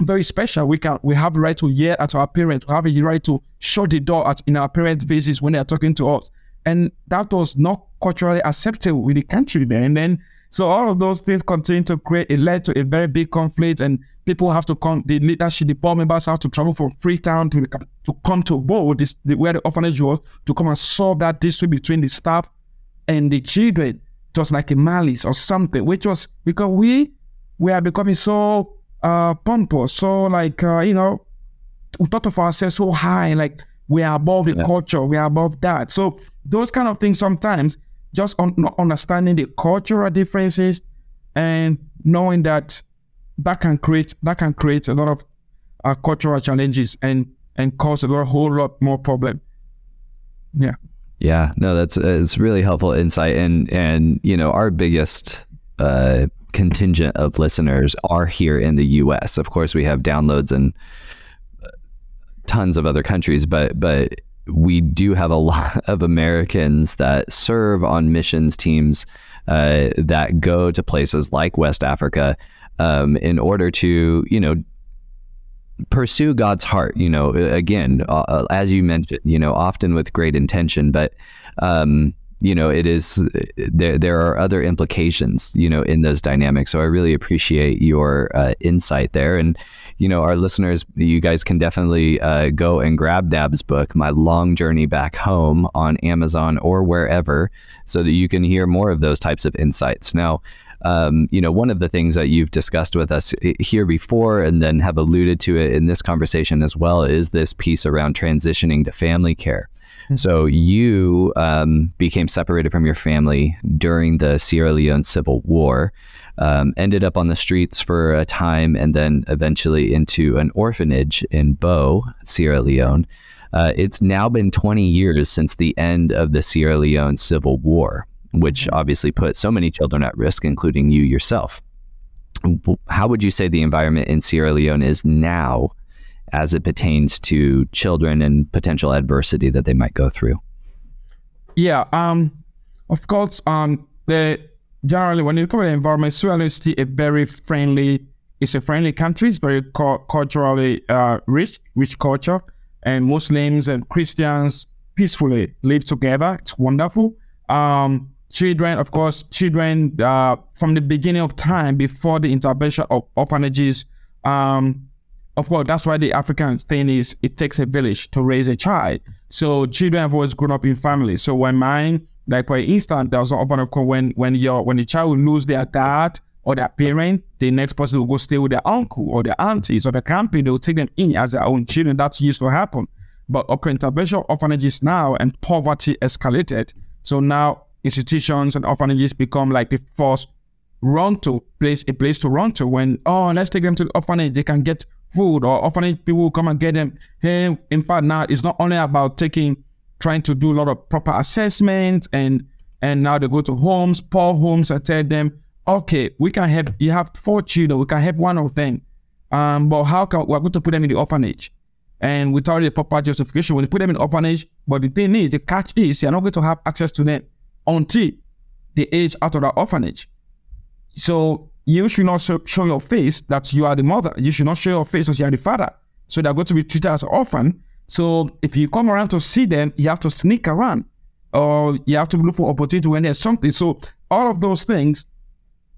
very special. We can we have the right to yell at our parents. We have the right to shut the door at in our parents' faces when they are talking to us. And that was not culturally acceptable in the country then. And then so all of those things continue to create, it led to a very big conflict and people have to come, the leadership, the board members have to travel from Freetown to, to come to Bo, this, the, where the orphanage was, to come and solve that dispute between the staff and the children. Was like a malice or something, which was because we, we are becoming so uh, pompous, so like, uh, you know, we thought of ourselves so high, like we are above the yeah. culture, we are above that. So those kind of things sometimes just un- understanding the cultural differences and knowing that that can create that can create a lot of uh, cultural challenges and and cause a lot, whole lot more problem. Yeah. Yeah. No, that's it's really helpful insight, and and you know our biggest. Uh, contingent of listeners are here in the US. Of course, we have downloads in tons of other countries, but but we do have a lot of Americans that serve on missions teams uh, that go to places like West Africa um, in order to, you know, pursue God's heart. You know, again, uh, as you mentioned, you know, often with great intention, but um, you know, it is there. There are other implications, you know, in those dynamics. So I really appreciate your uh, insight there, and you know, our listeners, you guys can definitely uh, go and grab Nab's book, My Long Journey Back Home, on Amazon or wherever, so that you can hear more of those types of insights. Now, um, you know, one of the things that you've discussed with us here before and then have alluded to it in this conversation as well is this piece around transitioning to family care. Mm-hmm. So you um, became separated from your family during the Sierra Leone Civil War, um, ended up on the streets for a time, and then eventually into an orphanage in Bo, Sierra Leone. Uh, it's now been 20 years since the end of the Sierra Leone Civil War, which mm-hmm. obviously put so many children at risk, including you yourself. How would you say the environment in Sierra Leone is now as it pertains to children and potential adversity that they might go through? Yeah, um, of course, um, the generally when you look at the environment, Leone is a very friendly. It's a friendly country. It's very cu- culturally uh, rich, rich culture, and Muslims and Christians peacefully live together. It's wonderful. Um, children, of course, children uh, from the beginning of time before the intervention of orphanages. Um, of course, that's why the African thing is it takes a village to raise a child. So children have always grown up in families. So when mine, like for instance, there was of course when when your when the child will lose their dad or their parent, the next person will go stay with their uncle or their aunties or their grandparents. They will take them in as their own children. That's used to happen. But okay, intervention orphanages now and poverty escalated. So now institutions and orphanages become like the first run to place a place to run to when oh let's take them to the orphanage they can get food or orphanage people come and get them. Hey, in fact, now it's not only about taking, trying to do a lot of proper assessment and and now they go to homes, poor homes, and tell them, okay, we can help. You have four children, we can help one of them. Um, but how can we're going to put them in the orphanage? And without the proper justification, when you put them in the orphanage, but the thing is, the catch is you're not going to have access to them until they age out of the orphanage. So you should not show, your face that you are the mother. You should not show your face that you are the father. So they're going to be treated as an orphan. So if you come around to see them, you have to sneak around or you have to look for opportunity when there's something. So all of those things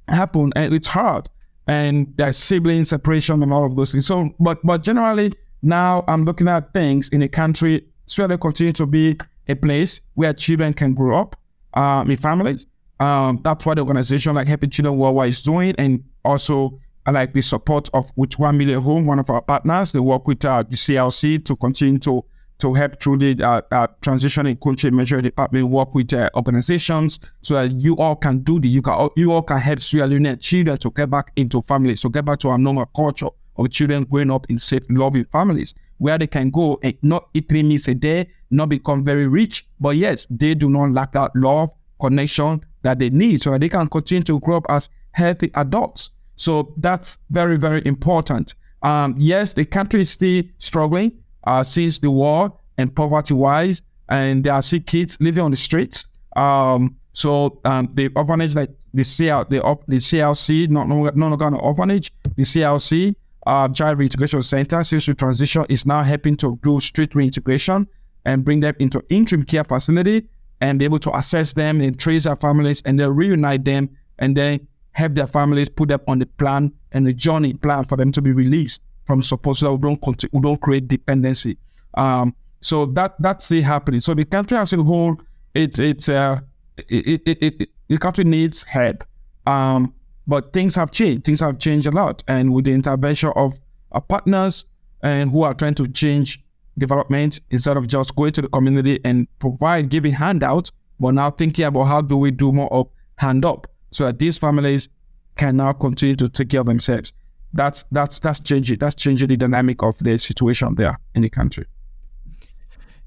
happen and it's hard. And there's sibling separation and all of those things. So, but but generally now I'm looking at things in a country, Australia continue to be a place where children can grow up um, in families um, that's what the organization like Helping Children Worldwide is doing, and also like the support of with One Million Home, one of our partners. They work with uh, the CLC to continue to to help through the uh, uh, transition in country measure department work with uh, organizations so that you all can do the you can you all can help Sierra Leone children to get back into families, so get back to our normal culture of children growing up in safe, loving families where they can go and not eat three meals a day, not become very rich, but yes, they do not lack that love, connection, that they need so that they can continue to grow up as healthy adults. So that's very, very important. Um, yes, the country is still struggling uh, since the war and poverty wise, and there are still kids living on the streets. Um, so um, the orphanage, like the CL, the, the CLC, not no, no longer an orphanage, the CLC, uh, Child Reintegration Center, Social Transition, is now helping to do street reintegration and bring them into interim care facility and be able to assess them and trace their families and then reunite them and then help their families put them on the plan and the journey plan for them to be released from support so that we don't, we don't create dependency. Um, so that that's it happening. So the country as a whole, it's it's uh, it, it, it, it, the country needs help. Um, but things have changed. Things have changed a lot, and with the intervention of our partners and who are trying to change development instead of just going to the community and provide giving handouts, but now thinking about how do we do more of hand up so that these families can now continue to take care of themselves. That's that's that's changing that's changing the dynamic of the situation there in the country.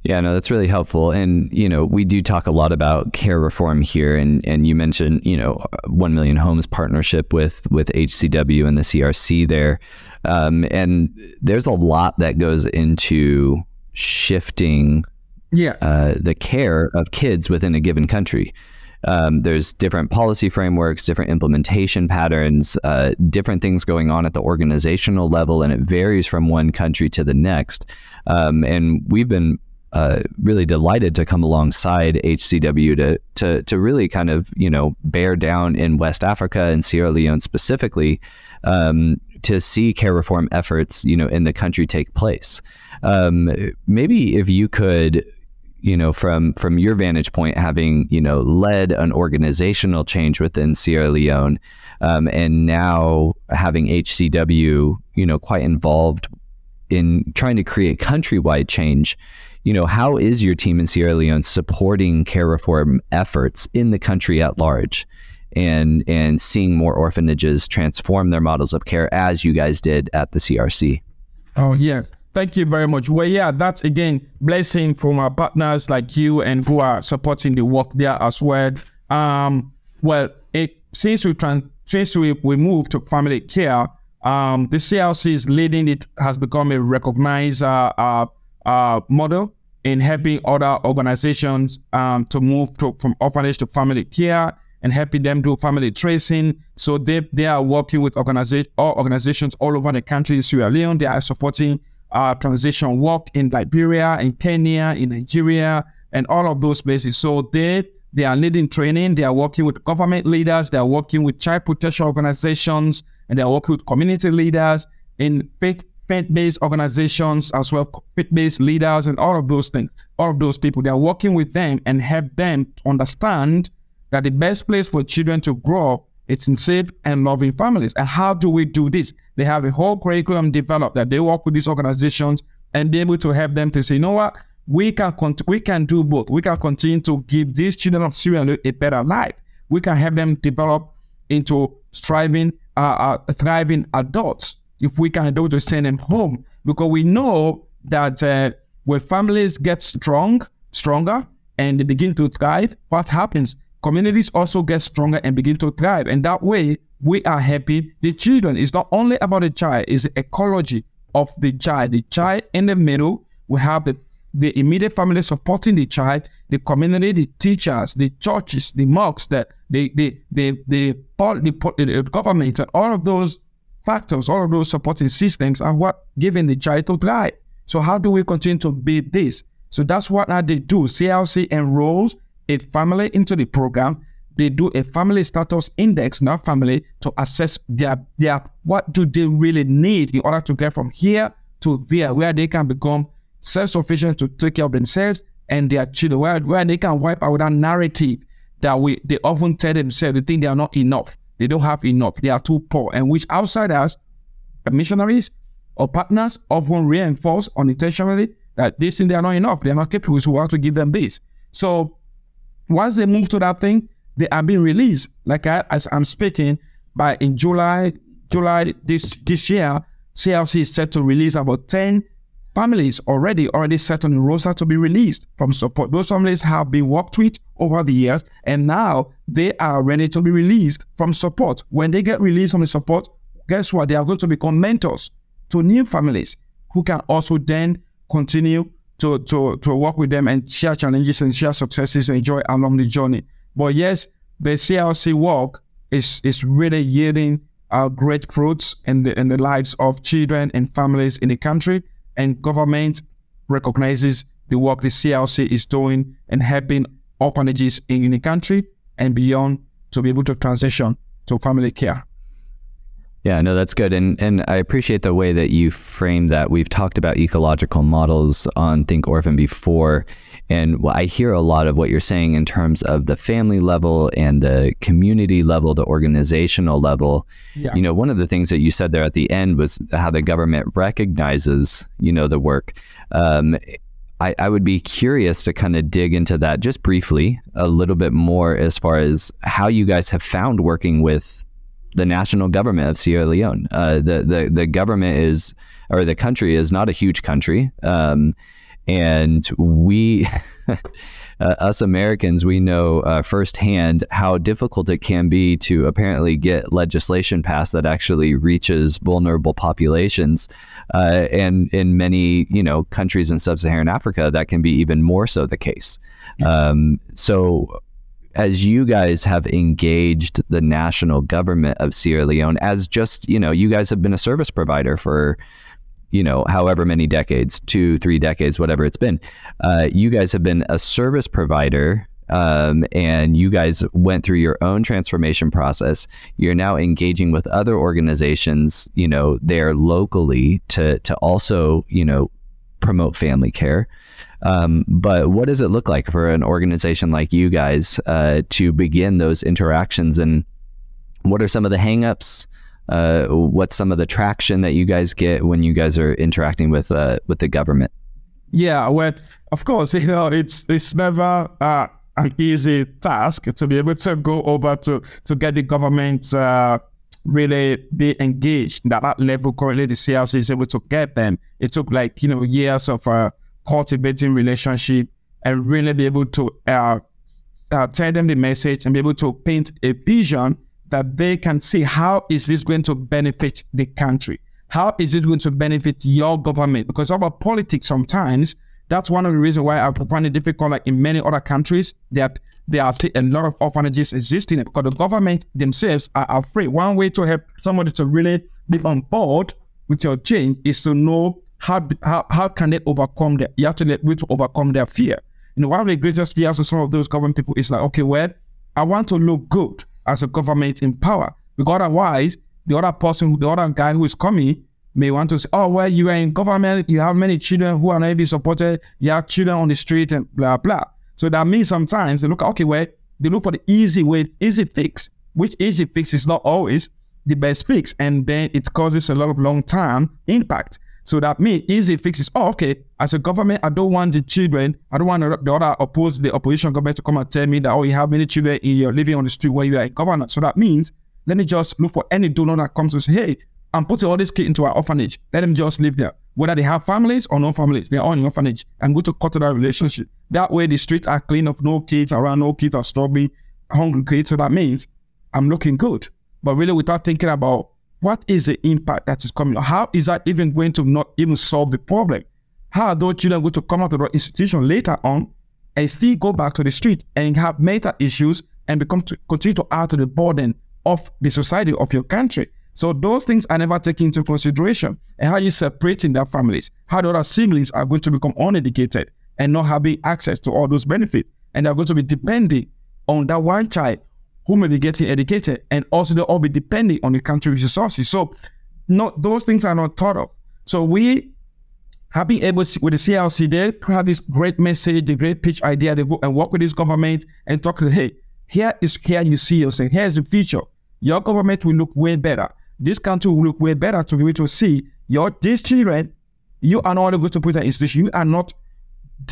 Yeah, no, that's really helpful. And, you know, we do talk a lot about care reform here. And, and you mentioned, you know, 1 Million Homes partnership with, with HCW and the CRC there. Um, and there's a lot that goes into shifting yeah. uh, the care of kids within a given country. Um, there's different policy frameworks, different implementation patterns, uh, different things going on at the organizational level, and it varies from one country to the next. Um, and we've been uh, really delighted to come alongside HCW to, to to really kind of you know bear down in West Africa and Sierra Leone specifically um, to see care reform efforts you know in the country take place. Um, maybe if you could you know from from your vantage point having you know led an organizational change within Sierra Leone um, and now having HCW you know quite involved in trying to create countrywide change you know how is your team in Sierra Leone supporting care reform efforts in the country at large and and seeing more orphanages transform their models of care as you guys did at the CRC Oh yeah. Thank you very much. Well, yeah, that's again blessing from our partners like you and who are supporting the work there as well. Um, well, it, since we trans, since we, we moved to family care, um, the CLC is leading it has become a recognized uh, uh, uh, model in helping other organizations um, to move to, from orphanage to family care and helping them do family tracing. So they, they are working with organiza- all organizations all over the country in Sierra Leone. They are supporting uh, transition work in Liberia, in Kenya, in Nigeria, and all of those places. So they they are leading training. They are working with government leaders. They are working with child protection organizations, and they are working with community leaders in faith faith-based organizations as well, faith-based leaders, and all of those things. All of those people. They are working with them and help them understand that the best place for children to grow it's in safe and loving families. And how do we do this? They have a whole curriculum developed that they work with these organizations and be able to help them to say, you know what, we can we can do both. We can continue to give these children of Leone a better life. We can help them develop into striving, uh, uh, thriving adults if we can do to send them home. Because we know that uh, when families get strong, stronger, and they begin to thrive, what happens? Communities also get stronger and begin to thrive. And that way, we are happy. The children, it's not only about the child, it's the ecology of the child. The child in the middle, we have the, the immediate family supporting the child, the community, the teachers, the churches, the mosques, the, the, the, the, the, the, the, the government, and all of those factors, all of those supporting systems are what giving the child to thrive. So how do we continue to build this? So that's what they do. CLC enrolls a family into the program, they do a family status index in that family to assess their their what do they really need in order to get from here to there, where they can become self-sufficient to take care of themselves and their children, where, where they can wipe out that narrative that we they often tell themselves they think they are not enough. They don't have enough. They are too poor. And which outsiders, missionaries or partners often reinforce unintentionally that they think they are not enough. They are not capable, so we have to give them this. So once they move to that thing, they are being released. Like I, as I'm speaking, by in July, July this this year, CLC is set to release about 10 families already already set on roster to be released from support. Those families have been worked with over the years, and now they are ready to be released from support. When they get released from the support, guess what? They are going to become mentors to new families who can also then continue to, to, to work with them and share challenges and share successes and enjoy along the journey. But yes, the CLC work is, is really yielding uh, great fruits in the, in the lives of children and families in the country. And government recognizes the work the CLC is doing and helping orphanages in the country and beyond to be able to transition to family care. Yeah, no, that's good, and and I appreciate the way that you frame that. We've talked about ecological models on Think Orphan before, and I hear a lot of what you're saying in terms of the family level and the community level, the organizational level. Yeah. You know, one of the things that you said there at the end was how the government recognizes, you know, the work. Um, I, I would be curious to kind of dig into that just briefly, a little bit more as far as how you guys have found working with the national government of Sierra Leone. Uh, the, the the government is or the country is not a huge country. Um, and we. Uh, us Americans, we know uh, firsthand how difficult it can be to apparently get legislation passed that actually reaches vulnerable populations. Uh, and in many, you know, countries in sub-Saharan Africa, that can be even more so the case. Um, so as you guys have engaged the national government of Sierra Leone as just, you know, you guys have been a service provider for, you know, however many decades, two, three decades, whatever it's been. Uh, you guys have been a service provider. Um, and you guys went through your own transformation process. You're now engaging with other organizations, you know, there locally to to also, you know, promote family care. Um, but what does it look like for an organization like you guys uh, to begin those interactions? And what are some of the hangups? Uh, what's some of the traction that you guys get when you guys are interacting with uh, with the government? Yeah, well, of course, you know, it's it's never uh, an easy task to be able to go over to to get the government uh, really be engaged at that level. Currently, the CRC is able to get them. It took like you know years of uh, cultivating relationship and really be able to uh, uh, tell them the message and be able to paint a vision that they can see how is this going to benefit the country? How is it going to benefit your government? Because our politics sometimes, that's one of the reasons why I find it difficult. Like in many other countries, that there are a lot of orphanages existing because the government themselves are afraid. One way to help somebody to really be on board with your change is to know how how, how can they overcome that? You have to let to overcome their fear. You know, one of the greatest fears of some of those government people is like, okay, well, I want to look good as a government in power. Because otherwise, the other person, the other guy who is coming may want to say, oh, well, you are in government, you have many children who are not able supported, you have children on the street and blah, blah. So that means sometimes they look, okay, well, they look for the easy way, easy fix, which easy fix is not always the best fix. And then it causes a lot of long-term impact. So that means easy fixes. Oh, okay. As a government, I don't want the children. I don't want the other oppose the opposition government to come and tell me that oh, you have many children in your living on the street where you are a governor. So that means let me just look for any donor that comes to say, hey, I'm putting all these kids into our orphanage. Let them just live there. Whether they have families or no families, they're all in orphanage. I'm going to cut that relationship. That way the streets are clean of no kids around, no kids are starving, hungry kids. So that means I'm looking good. But really without thinking about what is the impact that is coming? How is that even going to not even solve the problem? How are those children going to come out of the institution later on and still go back to the street and have mental issues and become to continue to add to the burden of the society of your country? So those things are never taken into consideration. And how you separating their families, how the other siblings are going to become uneducated and not having access to all those benefits. And they're going to be depending on that one child who may be getting educated, and also they'll all be depending on the country's resources. So, not those things are not thought of. So we have been able to, with the CRC, they have this great message, the great pitch idea. They go and work with this government and talk to, hey, here is here you see yourself. Here's the future. Your government will look way better. This country will look way better to be able to see your these children. You are not going to put an institution. You are not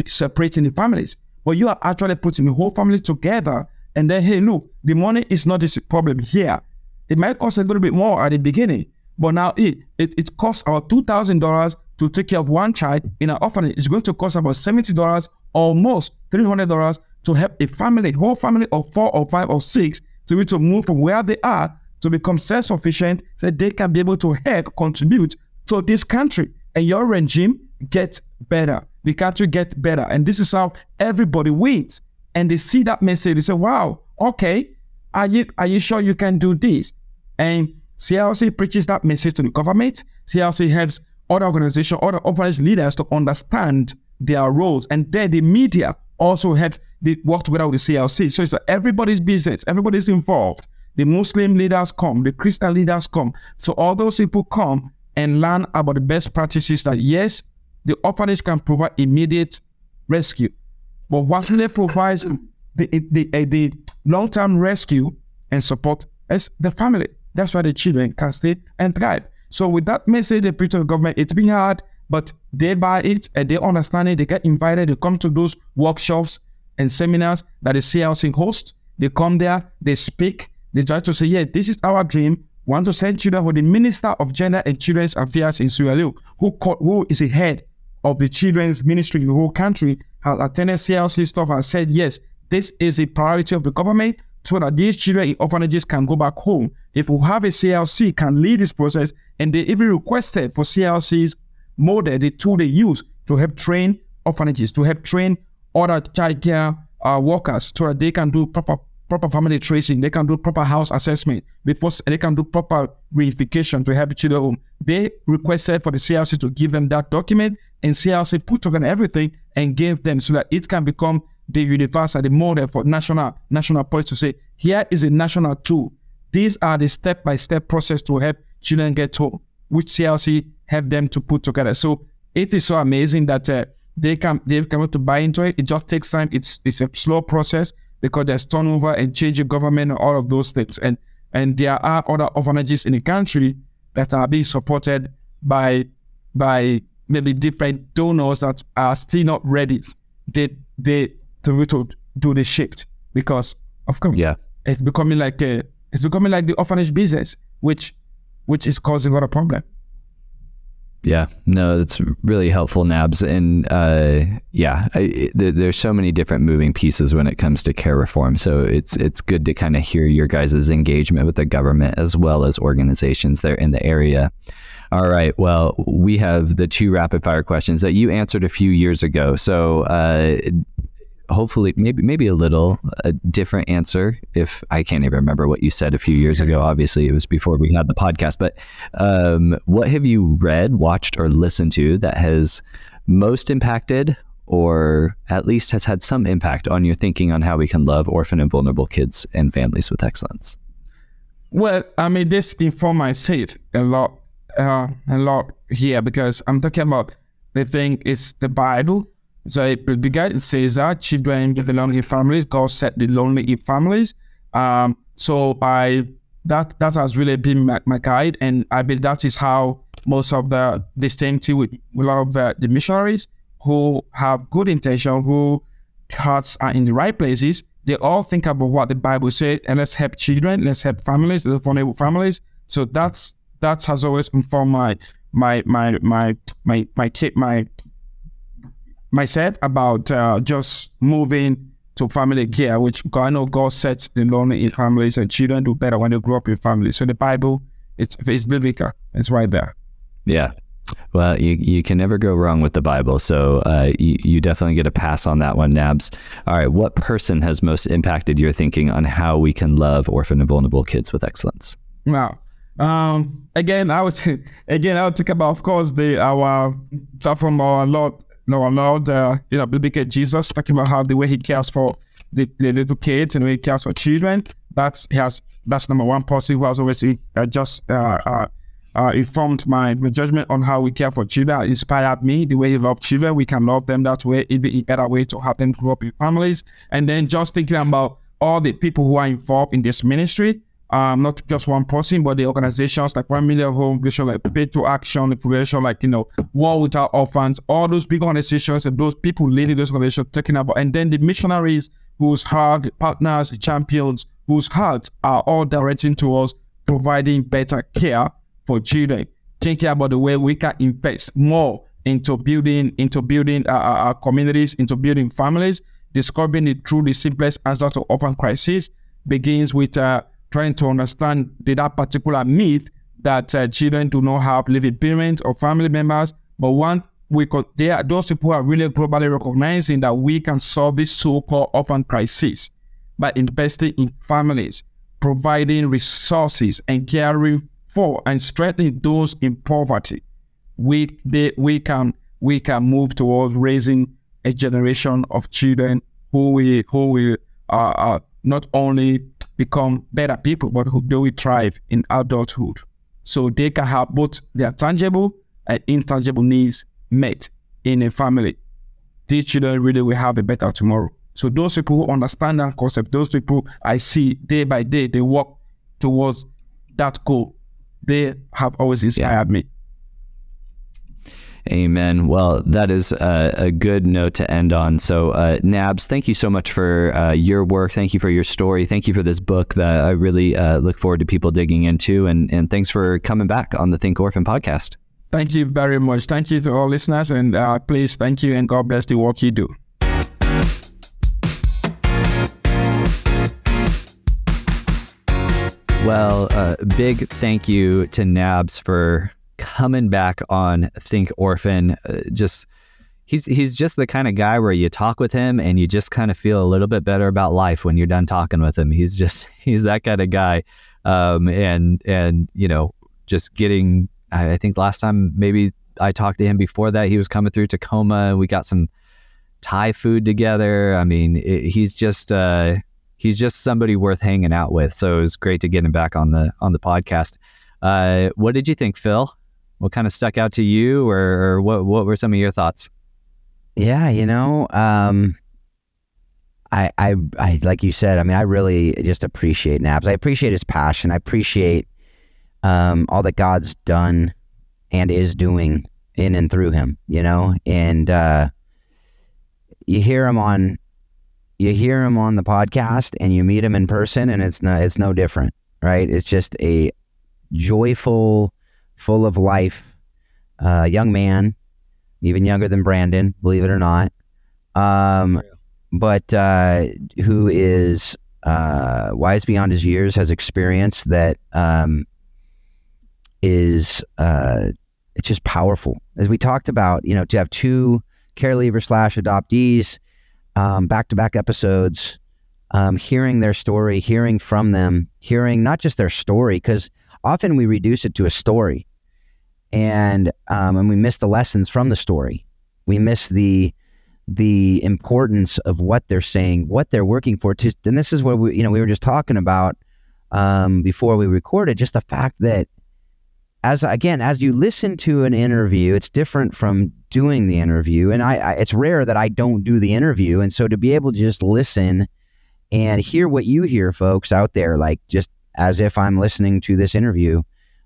separating the families, but you are actually putting the whole family together and then, hey, look, the money is not this problem here. It might cost a little bit more at the beginning, but now it it, it costs about two thousand dollars to take care of one child in an orphanage. It's going to cost about seventy dollars, almost three hundred dollars to help a family, a whole family of four or five or six, to be to move from where they are to become self-sufficient, so they can be able to help contribute to this country. And your regime gets better. The country gets better. And this is how everybody wins and they see that message, they say, wow, okay, are you are you sure you can do this? And CLC preaches that message to the government. CLC helps other organizations, other orphanage leaders to understand their roles. And then the media also helps they work together with the CRC. So it's everybody's business, everybody's involved. The Muslim leaders come, the Christian leaders come. So all those people come and learn about the best practices that yes, the orphanage can provide immediate rescue but what really provides the, the, uh, the long-term rescue and support is the family. That's why the children can stay and thrive. So with that message, the of government, it's been hard, but they buy it and they understand it. They get invited. They come to those workshops and seminars that the CLC host. They come there, they speak, they try to say, yeah, this is our dream. We want to send children for the Minister of Gender and Children's Affairs in Sierra Leone, who, who is the head of the children's ministry in the whole country has attended CLC stuff and said, yes, this is a priority of the government so that these children in orphanages can go back home. If we have a CLC can lead this process, and they even requested for CLC's model, the tool they use to help train orphanages, to help train other childcare uh, workers so that they can do proper proper family tracing, they can do proper house assessment before they can do proper reunification to help children home. They requested for the CLC to give them that document, and CLC put together everything and gave them so that it can become the universal, the model for national national policy to say, here is a national tool. These are the step-by-step process to help children get home, which CLC help them to put together. So it is so amazing that uh, they can they've come to buy into it. It just takes time. It's it's a slow process because there's turnover and change of government and all of those things. And and there are other orphanages in the country that are being supported by by maybe different donors that are still not ready. They they to, to do the shift because of course yeah it's becoming like a it's becoming like the orphanage business which which is causing a lot of problem yeah, no, that's really helpful, Nabs. And uh, yeah, I, there's so many different moving pieces when it comes to care reform. So it's it's good to kind of hear your guys' engagement with the government as well as organizations there in the area. All right. Well, we have the two rapid fire questions that you answered a few years ago. So uh, hopefully maybe maybe a little a different answer if I can't even remember what you said a few years ago. Obviously, it was before we had the podcast. But um, what have you read, watched, or listened to that has most impacted, or at least has had some impact on your thinking on how we can love orphan and vulnerable kids and families with excellence? Well, I mean, this informed my faith a lot, uh, a lot here because I'm talking about the thing is the Bible so it began, it says that children with the lonely families, God set the lonely families. Um, so I that that has really been my, my, guide, and I believe that is how most of the distinctive with a lot of uh, the missionaries who have good intention, who hearts are in the right places, they all think about what the Bible said, and let's help children, let's help families, let's vulnerable families. So that's that has always informed my my my my my my my, my myself about uh, just moving to family care, which I know God sets the lonely in families and children do better when they grow up in families. So the Bible, it's, it's biblical. It's right there. Yeah. Well, you, you can never go wrong with the Bible. So uh, you, you definitely get a pass on that one, Nabs. All right. What person has most impacted your thinking on how we can love orphan and vulnerable kids with excellence? Wow. Um, again, I would again I would talk about, of course, the our from our Lord no, allowed, uh, you know, biblical Jesus talking about how the way he cares for the, the little kids and the way he cares for children. That's he has that's number one person who has always uh, just uh, uh, uh, informed my, my judgment on how we care for children. Inspired me the way he love children. We can love them that way. It'd a better way to have them grow up in families. And then just thinking about all the people who are involved in this ministry um, not just one person, but the organizations like One Million Home, organizations like Faith to Action, organization like, you know, World Without Orphans, all those big organizations and those people leading those organizations talking about, and then the missionaries whose heart, partners, champions, whose hearts are all directing towards providing better care for children, thinking about the way we can invest more into building, into building our, our communities, into building families, discovering the true, the simplest answer to orphan crisis begins with uh, trying to understand that particular myth that uh, children do not have living parents or family members. But one, we could, there those people are really globally recognizing that we can solve this so-called orphan crisis by investing in families, providing resources, and caring for and strengthening those in poverty. We they, we can we can move towards raising a generation of children who we who will uh, uh, not only become better people, but who do we thrive in adulthood. So they can have both their tangible and intangible needs met in a family. These children really will have a better tomorrow. So those people who understand that concept, those people I see day by day, they work towards that goal. They have always inspired yeah. me. Amen. Well, that is a, a, good note to end on. So, uh, Nabs, thank you so much for uh, your work. Thank you for your story. Thank you for this book that I really uh, look forward to people digging into. And, and thanks for coming back on the Think Orphan podcast. Thank you very much. Thank you to all listeners, and uh, please, thank you, and God bless the work you do. Well, uh, big thank you to Nabs for coming back on Think Orphan. Uh, just he's he's just the kind of guy where you talk with him and you just kind of feel a little bit better about life when you're done talking with him. He's just he's that kind of guy, um, and and you know just getting. I, I think last time maybe I talked to him before that he was coming through Tacoma. And we got some Thai food together. I mean, it, he's just. Uh, he's just somebody worth hanging out with. So it was great to get him back on the on the podcast. Uh, what did you think, Phil? What kind of stuck out to you, or, or what what were some of your thoughts? Yeah, you know, um, I, I, I, like you said, I mean, I really just appreciate Nabs. I appreciate his passion. I appreciate um, all that God's done and is doing in and through him. You know, and uh, you hear him on you hear him on the podcast and you meet him in person and it's no it's no different right it's just a joyful full of life. Uh, young man even younger than brandon believe it or not. Um, but uh, who is uh, wise beyond his years has experience that um, is uh, it's just powerful. As we talked about you know to have two care leavers slash adoptees back to back episodes, um, hearing their story, hearing from them, hearing not just their story, because often we reduce it to a story, and um, and we miss the lessons from the story. We miss the the importance of what they're saying, what they're working for. To, and this is what we you know we were just talking about um, before we recorded, just the fact that as again as you listen to an interview, it's different from doing the interview. And I, I, it's rare that I don't do the interview. And so to be able to just listen and hear what you hear, folks out there, like just as if I'm listening to this interview,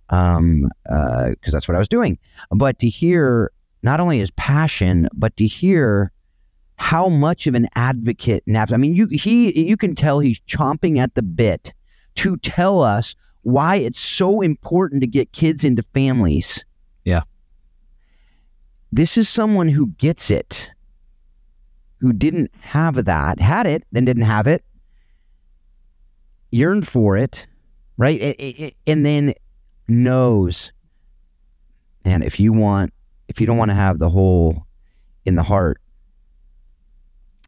um, because uh, that's what I was doing. But to hear not only his passion, but to hear how much of an advocate Nabs. I mean, you he you can tell he's chomping at the bit to tell us why it's so important to get kids into families. Yeah. This is someone who gets it, who didn't have that, had it, then didn't have it, yearned for it, right? It, it, and then knows. And if you want, if you don't want to have the hole in the heart,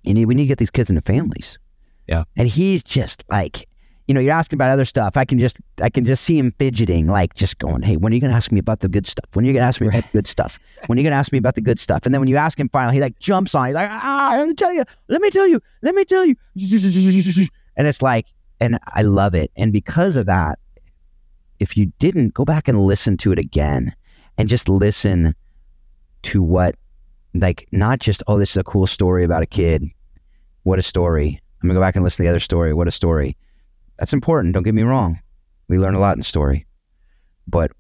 you need, we need to get these kids into families. Yeah. And he's just like, you know, you're asking about other stuff. I can just, I can just see him fidgeting, like just going, "Hey, when are you going to ask me about the good stuff? When are you going to ask me about the good stuff? When are you going to ask me about the good stuff?" And then when you ask him, finally, he like jumps on. He's like, "Ah, let me tell you, let me tell you, let me tell you," and it's like, and I love it. And because of that, if you didn't go back and listen to it again, and just listen to what, like, not just, oh, this is a cool story about a kid. What a story. I'm gonna go back and listen to the other story. What a story that's important. Don't get me wrong. We learn a lot in story. But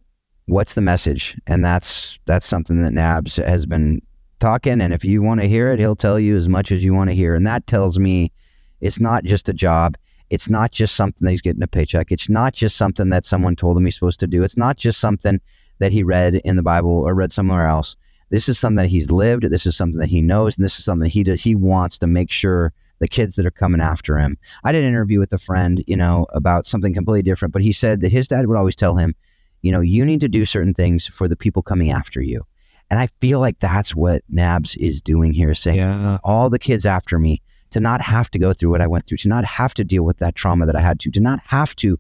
what's the message? And that's that's something that Nabs has been talking. And if you want to hear it, he'll tell you as much as you want to hear. And that tells me it's not just a job. It's not just something that he's getting a paycheck. It's not just something that someone told him he's supposed to do. It's not just something that he read in the Bible or read somewhere else. This is something that he's lived. This is something that he knows, and this is something he does. He wants to make sure the kids that are coming after him. I did an interview with a friend, you know, about something completely different, but he said that his dad would always tell him, you know, you need to do certain things for the people coming after you. And I feel like that's what Nabs is doing here, saying yeah. all the kids after me to not have to go through what I went through, to not have to deal with that trauma that I had to, to not have to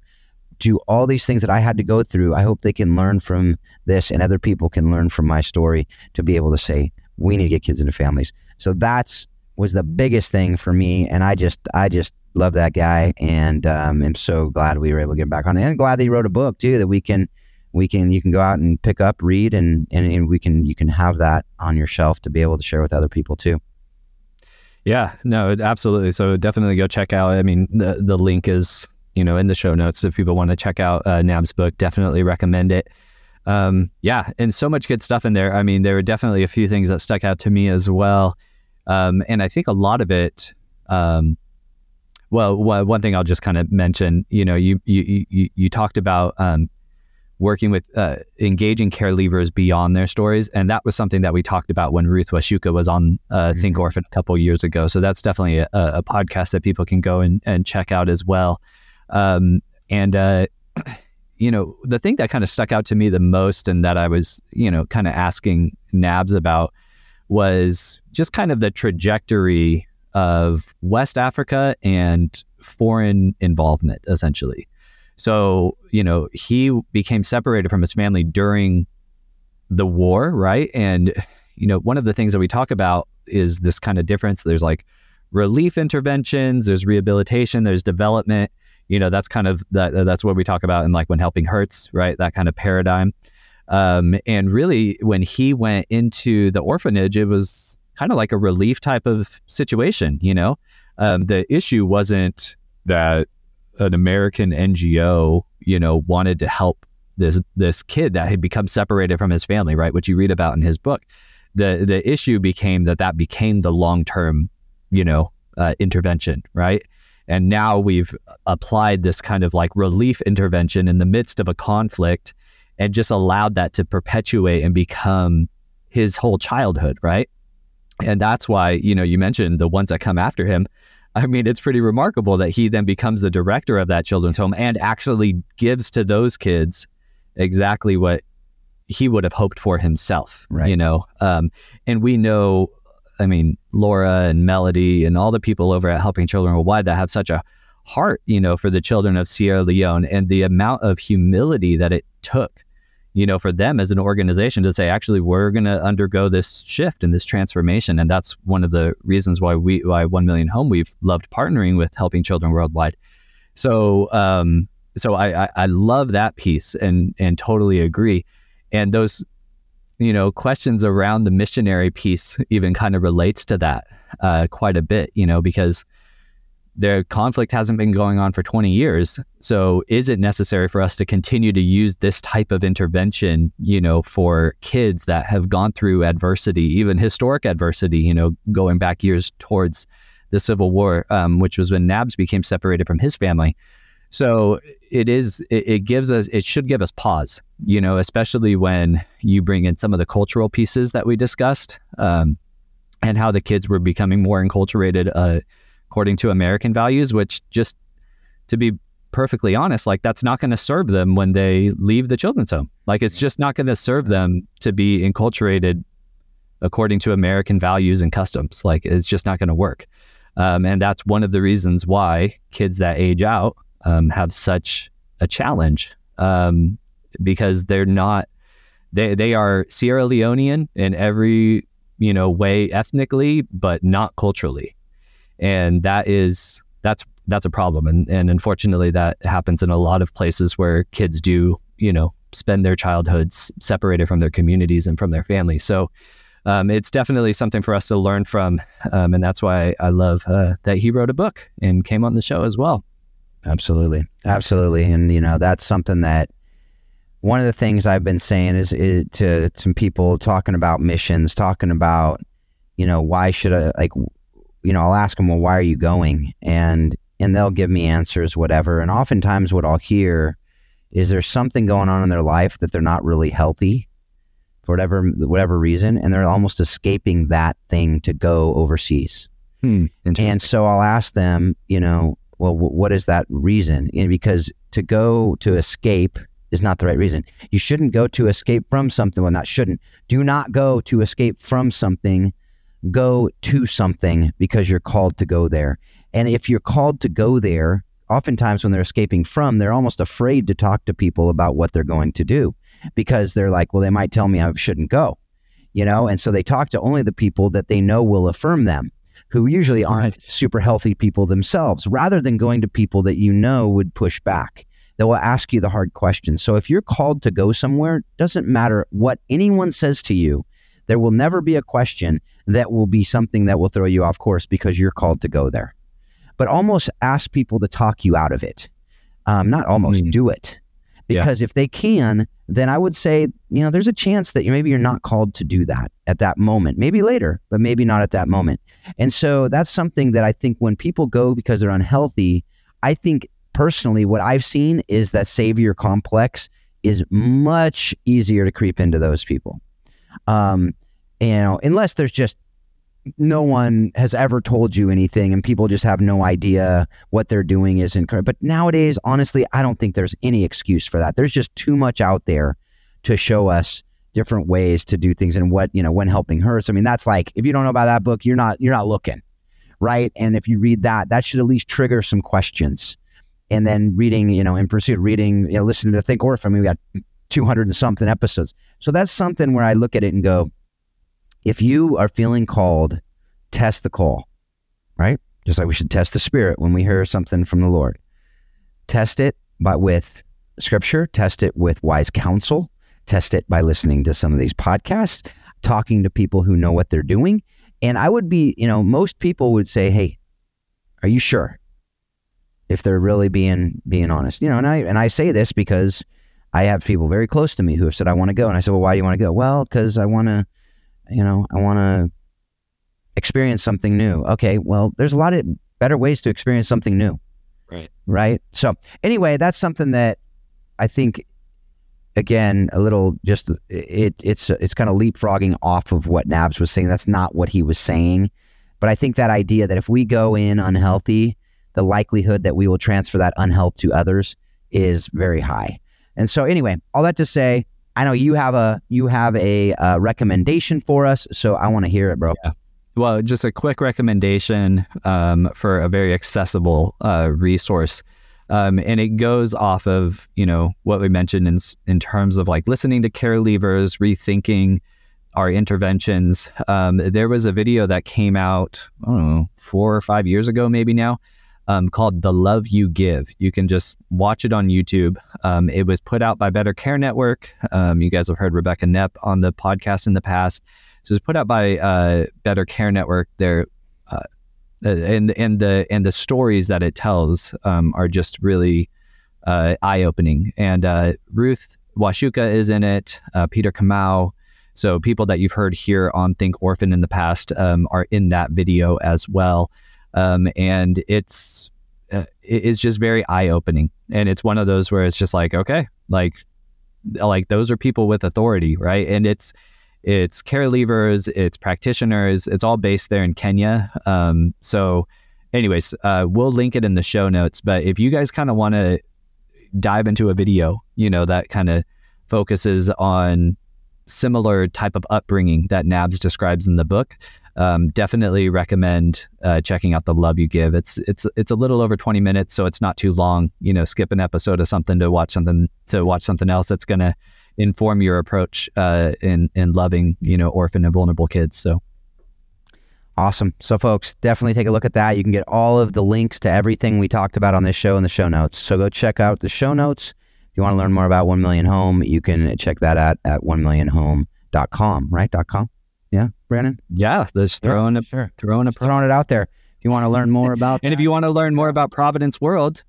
do all these things that I had to go through. I hope they can learn from this and other people can learn from my story to be able to say, we need to get kids into families. So that's was the biggest thing for me, and I just I just love that guy, and um, am so glad we were able to get back on it, and glad that he wrote a book too that we can we can you can go out and pick up, read, and, and and we can you can have that on your shelf to be able to share with other people too. Yeah, no, absolutely. So definitely go check out. I mean, the the link is you know in the show notes if people want to check out uh, Nab's book. Definitely recommend it. Um, yeah, and so much good stuff in there. I mean, there were definitely a few things that stuck out to me as well. Um, and I think a lot of it, um, well, one thing I'll just kind of mention, you know, you, you, you, you talked about, um, working with uh, engaging care leavers beyond their stories. And that was something that we talked about when Ruth Wacuka was on uh, Think Mhm. Orphan a couple years ago. So that's definitely a, a podcast that people can go and, and check out as well. Um, and, uh, you know, the thing that kind of stuck out to me the most and that I was, you know, kind of asking Nabs about was just kind of the trajectory of West Africa and foreign involvement, essentially. So, you know, he became separated from his family during the war, right? And, you know, one of the things that we talk about is this kind of difference. There's like relief interventions, there's rehabilitation, there's development. You know, that's kind of that. That's what we talk about in like when helping hurts, right? That kind of paradigm. Um, and really, when he went into the orphanage, it was kind of like a relief type of situation. You know, um, the issue wasn't that an American NGO, you know, wanted to help this this kid that had become separated from his family, right? Which you read about in his book. The the issue became that that became the long term, you know, uh, intervention, right? And now we've applied this kind of like relief intervention in the midst of a conflict, and just allowed that to perpetuate and become his whole childhood, right? And that's why you know you mentioned the ones that come after him. I mean, it's pretty remarkable that he then becomes the director of that children's home and actually gives to those kids exactly what he would have hoped for himself. Right. You know, um, and we know, I mean, Laura and Melody and all the people over at Helping Children Worldwide that have such a heart, you know, for the children of Sierra Leone and the amount of humility that it took, you know, for them as an organization to say, actually, we're going to undergo this shift and this transformation. And that's one of the reasons why we, why 1 Million Home, we've loved partnering with Helping Children Worldwide. So, um, so I, I, I love that piece and, and totally agree. And those, you know, questions around the missionary piece even kind of relates to that uh, quite a bit, you know, because the conflict hasn't been going on for 20 years. So is it necessary for us to continue to use this type of intervention, you know, for kids that have gone through adversity, even historic adversity, you know, going back years towards the Civil War, um, which was when Nabs became separated from his family. So it is, it, it gives us, it should give us pause, you know, especially when you bring in some of the cultural pieces that we discussed um, and how the kids were becoming more enculturated uh, according to American values, which just to be perfectly honest, like that's not going to serve them when they leave the children's home. Like it's just not going to serve them to be enculturated according to American values and customs. Like it's just not going to work. Um, and that's one of the reasons why kids that age out um, have such a challenge um, because they're not they they are Sierra Leonean in every you know way ethnically, but not culturally, and that is that's that's a problem, and and unfortunately that happens in a lot of places where kids do you know spend their childhoods separated from their communities and from their families. So. Um, it's definitely something for us to learn from, um, and that's why I love uh, that he wrote a book and came on the show as well. Absolutely. Absolutely. And, you know, that's something that one of the things I've been saying is, is to some people talking about missions, talking about, you know, why should I, like, you know, I'll ask them, well, why are you going? And, and they'll give me answers, whatever. And oftentimes what I'll hear is there's something going on in their life that they're not really healthy for whatever, whatever reason. And they're almost escaping that thing to go overseas. Hmm. And so I'll ask them, you know, well, w- what is that reason? And because to go to escape is not the right reason. You shouldn't go to escape from something. Well, not shouldn't. Do not go to escape from something. Go to something because you're called to go there. And if you're called to go there, oftentimes when they're escaping from, they're almost afraid to talk to people about what they're going to do because they're like, well, they might tell me I shouldn't go, you know? And so they talk to only the people that they know will affirm them who usually aren't Right. super healthy people themselves, rather than going to people that you know would push back, that will ask you the hard questions. So if you're called to go somewhere, doesn't matter what anyone says to you, there will never be a question that will be something that will throw you off course because you're called to go there. But almost ask people to talk you out of it. Um, not almost, Mm. do it. Yeah. Because if they can, then I would say, you know, there's a chance that you maybe you're not called to do that at that moment. Maybe later, but maybe not at that moment. And so that's something that I think when people go because they're unhealthy, I think personally what I've seen is that savior complex is much easier to creep into those people. Um, you know, unless there's just no one has ever told you anything and people just have no idea what they're doing is incorrect. But nowadays, honestly, I don't think there's any excuse for that. There's just too much out there to show us different ways to do things and what, you know, when helping hurts. I mean, that's like if you don't know about that book, you're not you're not looking. Right. And if you read that, that should at least trigger some questions. And then reading, you know, in pursuit reading, you know, listening to Think Orphan, I mean, we got 200 and something episodes. So that's something where I look at it and go, if you are feeling called, test the call, right? Just like we should test the spirit when we hear something from the Lord. Test it by with scripture, test it with wise counsel, test it by listening to some of these podcasts, talking to people who know what they're doing. And I would be, you know, most people would say, "Hey, are you sure?" If they're really being being honest, you know, and I and I say this because I have people very close to me who have said, "I want to go," and I said, "Well, why do you want to go?" Well, because I want to you know, I want to experience something new. Okay, well, there's a lot of better ways to experience something new. Right. Right. So, anyway, that's something that I think again a little just it it's it's kind of leapfrogging off of what Nabs was saying. That's not what he was saying. But I think that idea that if we go in unhealthy, the likelihood that we will transfer that unhealth to others is very high. And so anyway, all that to say, I know you have a you have a uh, recommendation for us, so I want to hear it, bro. Yeah. Well, just a quick recommendation um, for a very accessible uh, resource, um, and it goes off of you know what we mentioned in in terms of like listening to care leavers, rethinking our interventions. Um, there was a video that came out, I don't know, four or five years ago, maybe now, um, called The Love You Give. You can just watch it on YouTube. Um, it was put out by Better Care Network. Um, you guys have heard Rebecca Nhep on the podcast in the past. So it was put out by uh, Better Care Network. There, uh, and and the and the stories that it tells um, are just really uh, eye opening. And uh, Ruth Wacuka is in it. Uh, Peter Kamau. So people that you've heard here on Think Orphan in the past um, are in that video as well um, and it's uh, it's just very eye opening. And it's one of those where it's just like, okay, like like those are people with authority, right? And it's it's care leavers, it's practitioners, it's all based there in Kenya. Um, so, anyways, uh, we'll link it in the show notes. But if you guys kind of want to dive into a video, you know, that kind of focuses on similar type of upbringing that Nabs describes in the book, um, definitely recommend uh, checking out the Love You Give. It's it's it's a little over twenty minutes, so it's not too long. You know, skip an episode of something to watch something to watch something else that's going to inform your approach uh, in in loving you know orphan and vulnerable kids. So. Awesome. So, folks, definitely take a look at that. You can get all of the links to everything we talked about on this show in the show notes. So, go check out the show notes. If you want to learn more about 1 Million Home, you can check that out at 1millionhome.com, right? .com. Yeah, Brandon. Yeah, just throwing yeah, a sure. throwing a throwing it out there. If you want to learn more about, and that, if you want to learn more about Providence World,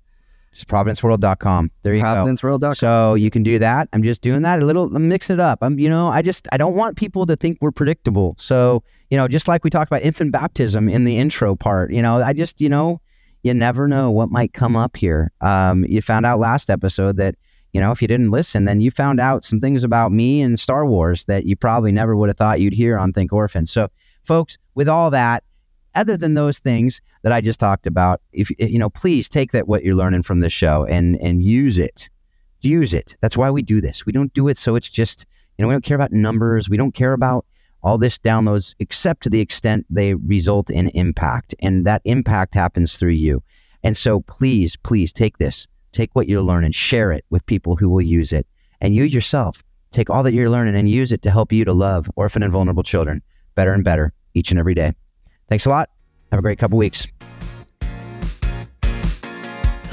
just providenceworld.com. There you providenceworld.com. go. So you can do that. I'm just doing that a little. I'm mixing it up. I'm, you know, I just I don't want people to think we're predictable. So you know, just like we talked about infant baptism in the intro part. You know, I just you know, you never know what might come up here. Um, you found out last episode that you know, if you didn't listen, then you found out some things about me and Star Wars that you probably never would have thought you'd hear on Think Orphan. So, folks, with all that, other than those things that I just talked about, if eh, you know, please take that what you're learning from this show and and use it. Use it. That's why we do this. We don't do it so it's just, you know, we don't care about numbers. We don't care about all this downloads except to the extent they result in impact. And that impact happens through you. And so please, please take this Take what you're learning, share it with people who will use it. And you yourself, take all that you're learning and use it to help you to love orphan and vulnerable children better and better each and every day. Thanks a lot. Have a great couple weeks.